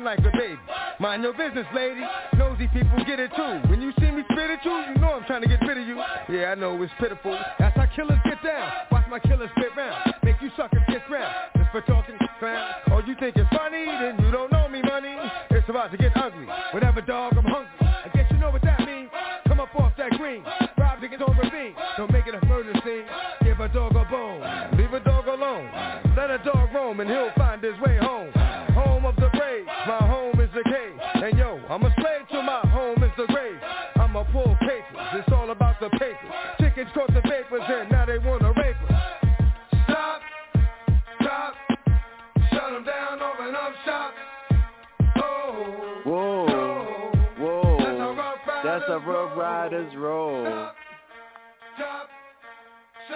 like a baby. Mind your business, lady. Nosy people get it too. When you see me spit at you, you know I'm trying to get rid of you. Yeah, I know it's pitiful. That's how killers get down. Watch my killers spit round. Make you suckers get round. Just for talking clown. Oh, you think it's funny? Then you don't know me, money. It's about to get ugly. Whatever, dog, I'm riders roll.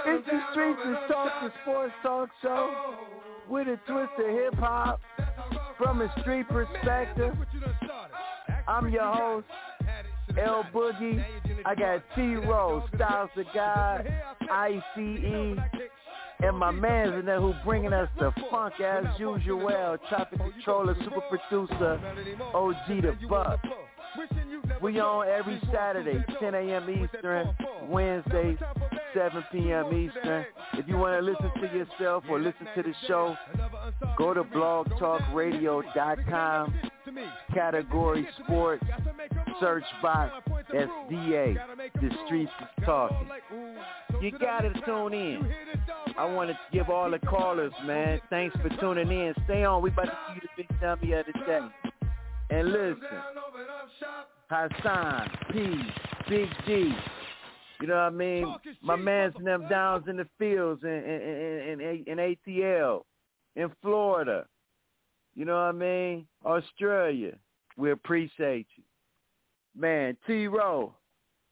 It's the streets and talk, the sports talk show with a twist of hip hop from a street perspective. I'm your host, L Boogie. I got T Rose, Styles the God, ICE, and my man's in there who bringing us the funk as usual. Traffic controller, super producer, OG the Buck. We on every Saturday, 10 a.m. Eastern, Wednesdays, 7 p.m. Eastern. If you want to listen to yourself or listen to the show, go to blogtalkradio.com, category sports, search box, SDA, the streets is talking. You got to tune in. I want to give all the callers, man, thanks for tuning in. Stay on. We about to see you the big dummy of the day. And listen, Hassan, P, Big G, you know what I mean? My man's in them downs in the fields in, in, in, in ATL, in Florida. You know what I mean? Australia. We appreciate you. Man, T-Row,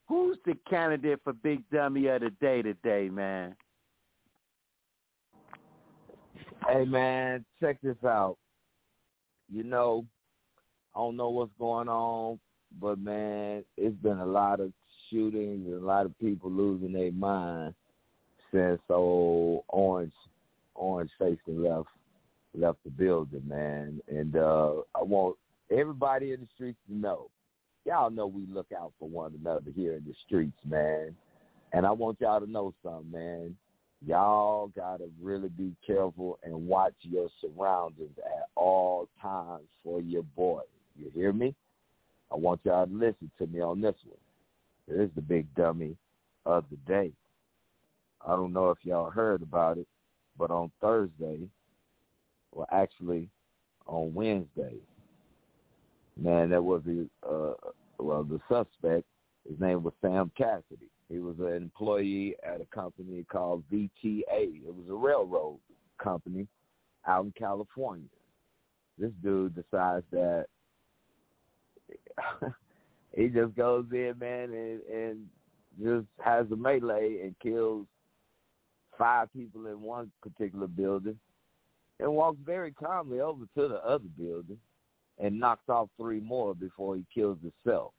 who's the candidate for Big Dummy of the Day today, man? Hey, man, check this out. You know, I don't know what's going on, but, man, it's been a lot of shootings and a lot of people losing their mind since old Orange Orange Facing left left the building, man. And uh I want everybody in the streets to know. Y'all know we look out for one another here in the streets, man. And I want y'all to know something, man. Y'all gotta really be careful and watch your surroundings at all times for your boy. You hear me? I want y'all to listen to me on this one. It is the big dummy of the day. I don't know if y'all heard about it, but on Thursday, well, actually on Wednesday, man, that was a uh, well, the suspect. His name was Sam Cassidy. He was an employee at a company called VTA. It was a railroad company out in California. This dude decides that he just goes in, man, and, and just has a melee and kills five people in one particular building and walks very calmly over to the other building and knocks off three more before he kills himself.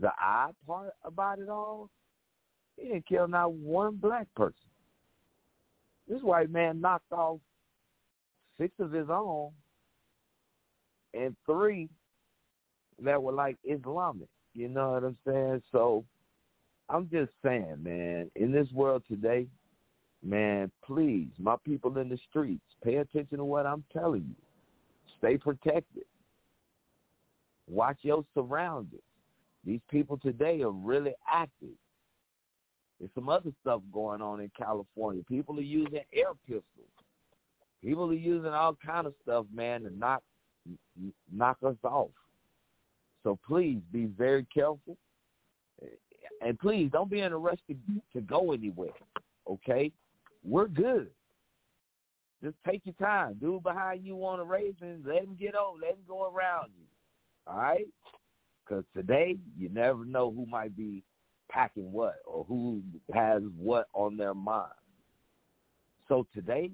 The odd part about it all, he didn't kill not one black person. This white man knocked off six of his own and three that were like Islamic. You know what I'm saying? So I'm just saying, man, in this world today, man, please, my people in the streets, pay attention to what I'm telling you. Stay protected. Watch your surroundings. These people today are really active. There's some other stuff going on in California. People are using air pistols. People are using all kind of stuff, man, to knock knock us off. So please be very careful. And please don't be in a rush to, to go anywhere. Okay? We're good. Just take your time. Do behind you to race and let him get over. Let him go around you. All right? Because today, you never know who might be packing what or who has what on their mind. So today,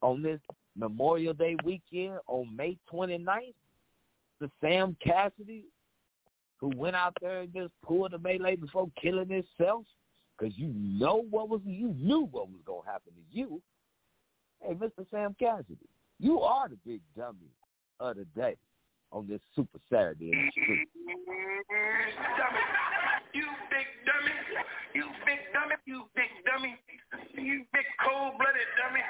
on this Memorial Day weekend, on May 29th, the Sam Cassidy who went out there and just pulled the melee before killing himself because you know what was you knew what was gonna happen to you. Hey, Mr. Sam Cassidy, you are the big dummy of the day on this Super Saturday in the street. You big dummy. You big dummy. You big dummy. You big cold-blooded dummy.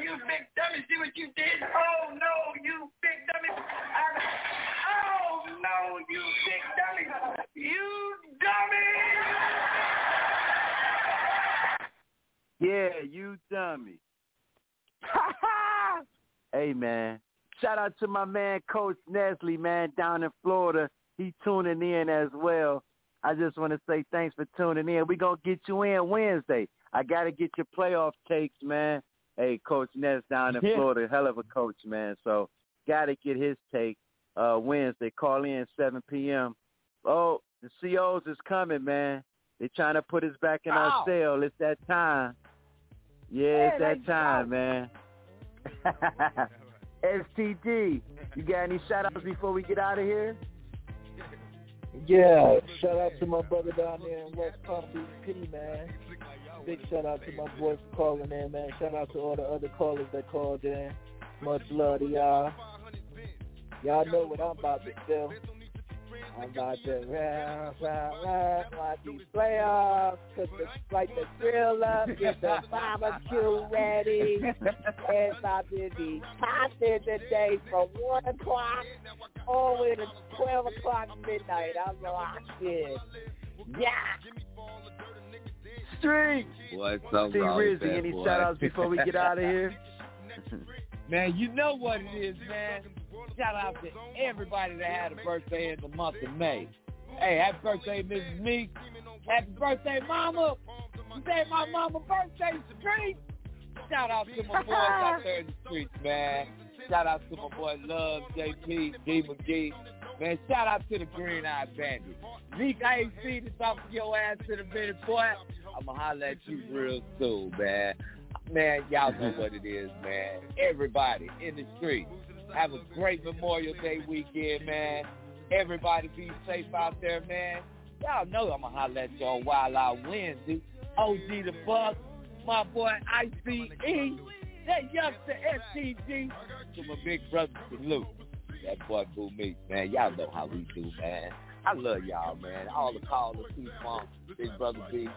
You big dummy. See what you did? Oh, no, you big dummy. I, oh, no, you big dummy. You dummy. Yeah, you dummy. hey, man. Shout out to my man, Coach Nestle, man, down in Florida. He tuning in as well. I just want to say thanks for tuning in. We're going to get you in Wednesday. I got to get your playoff takes, man. Hey, Coach Ness down in Yeah. Florida, hell of a coach, man. So got to get his take uh, Wednesday. Call in 7 p.m. Oh, the COs is coming, man. They trying to put us back in our cell. It's that time. Yeah, it's that time, man. STG, you got any shout outs before we get out of here? Yeah, shout out to my brother down there in West Palm Beach, P, man. Big shout out to my boy for calling in, man. Shout out to all the other callers that called in. Much love to y'all. Y'all know what I'm about to do. I'm about to round, round, round, watch these playoffs, cook the, like the grill up, get the barbecue ready. It's about to be popping today from 1 o'clock all the way to 12 o'clock midnight. I'm rocking. Yeah. Street. Boy, something T wrong Rizzy, any boy. shout outs before we get out of here? Man, you know what it is, man. Shout out to everybody that had a birthday in the month of May. Hey, happy birthday, Mrs. Meek. Happy birthday, Mama. Today my mama birthday street. Shout out to my boys out there in the streets, man. Shout out to my boy Love, JP, D McGee. Man, shout out to the Green Eye Bandit. Meek, I ain't seen this off of your ass in a minute, boy. I'ma holler at you real soon, man. Man, y'all know what it is, man. Everybody in the street, have a great Memorial Day weekend, man. Everybody be safe out there, man. Y'all know I'ma holler at y'all Wild Out Wednesday. OG the Buck, my boy ICE, that youngster STG, to my big brother Salute. That boy Boo Meek, man. Y'all know how we do, man. I love y'all, man. All the callers, T-Funk, Big Brother B,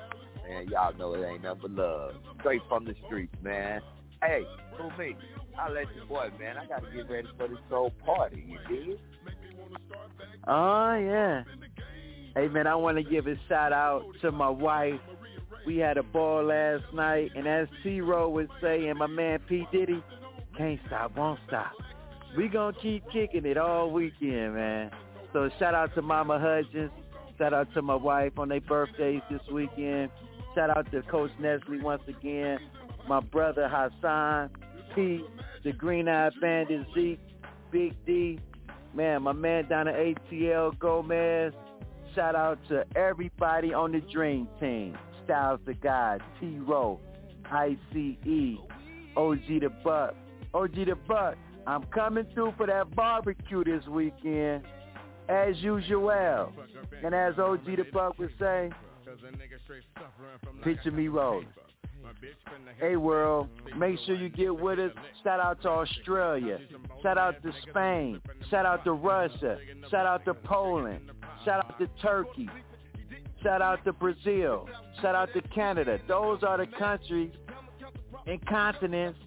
man, y'all know it ain't nothing but love. Straight from the streets, man. Hey, Boo Meek, I'll let you boy, man. I got to get ready for this whole party, you dig? Oh yeah. Hey man, I want to give a shout out to my wife. We had a ball last night, and as T Row was saying, my man P Diddy, can't stop, won't stop. We gonna keep kicking it all weekend, man. So shout out to Mama Hudgens. Shout out to my wife on their birthdays this weekend. Shout out to Coach Nestle once again. My brother Hassan, P, the Green Eyed Bandit Zeke, Big D, man, my man down at ATL Gomez. Shout out to everybody on the Dream Team. Styles the God, T Row, ICE, OG the Buck. OG the Buck, I'm coming through for that barbecue this weekend, as usual. And as OG the Buck would say, picture me rolling. Hey world, make sure you get with us. Shout out to Australia. Shout out to Spain. Shout out to Russia. Shout out to Poland. Shout out to Turkey. Shout out to Brazil. Shout out to Canada. Those are the countries and continents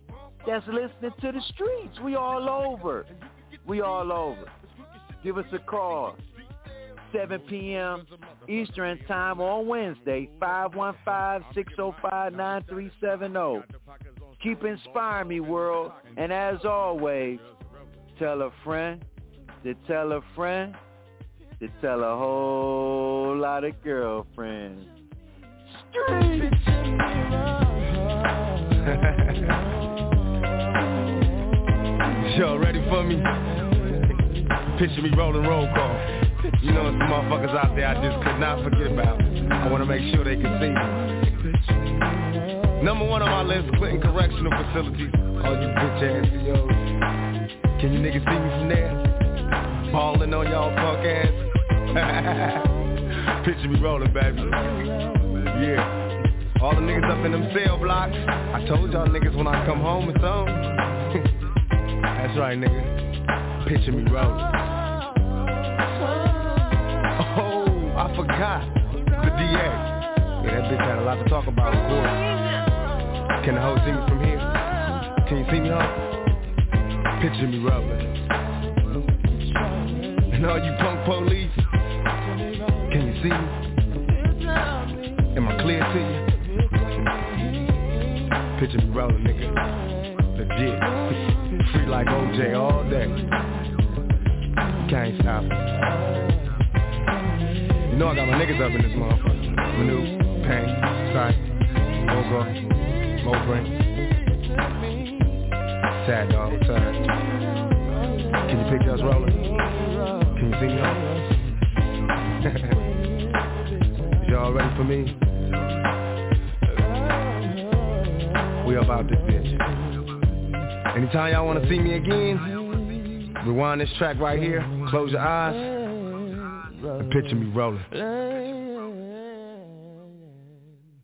that's listening to the streets. We all over. We all over. Give us a call. 7 p.m. Eastern Time on Wednesday, 515-605-9370. Keep inspiring me, world. And as always, tell a friend to tell a friend to tell a whole lot of girlfriends. Yo, ready for me? Picture me rolling roll call. You know some motherfuckers out there I just could not forget about. I want to make sure they can see me. Number one on my list, Clinton Correctional Facilities. All you bitch ass CEOs. Can you niggas see me from there? Balling on y'all punk ass. Picture me rolling, baby. Yeah. All the niggas up in them cell blocks. I told y'all niggas when I come home it's something. That's right, nigga. Picture me rolling. Oh, I forgot. The DA. Yeah, that bitch had a lot to talk about, of course. Can the hoe see me from here? Can you see me, hoe? Picture me rolling. And all you punk police, can you see me? Am I clear to you? Picture me rolling, nigga. Legit. Free like OJ all day. Can't stop. You know I got my niggas up in this motherfucker. Manu, Pain, Sight, MoGo, MoBrain, Sad dog, I'm tired. Can you pick us rolling? Can you see me? Y'all ready for me? We about this bitch. Anytime y'all wanna see me again, rewind this track right here, close your eyes, and picture me rolling.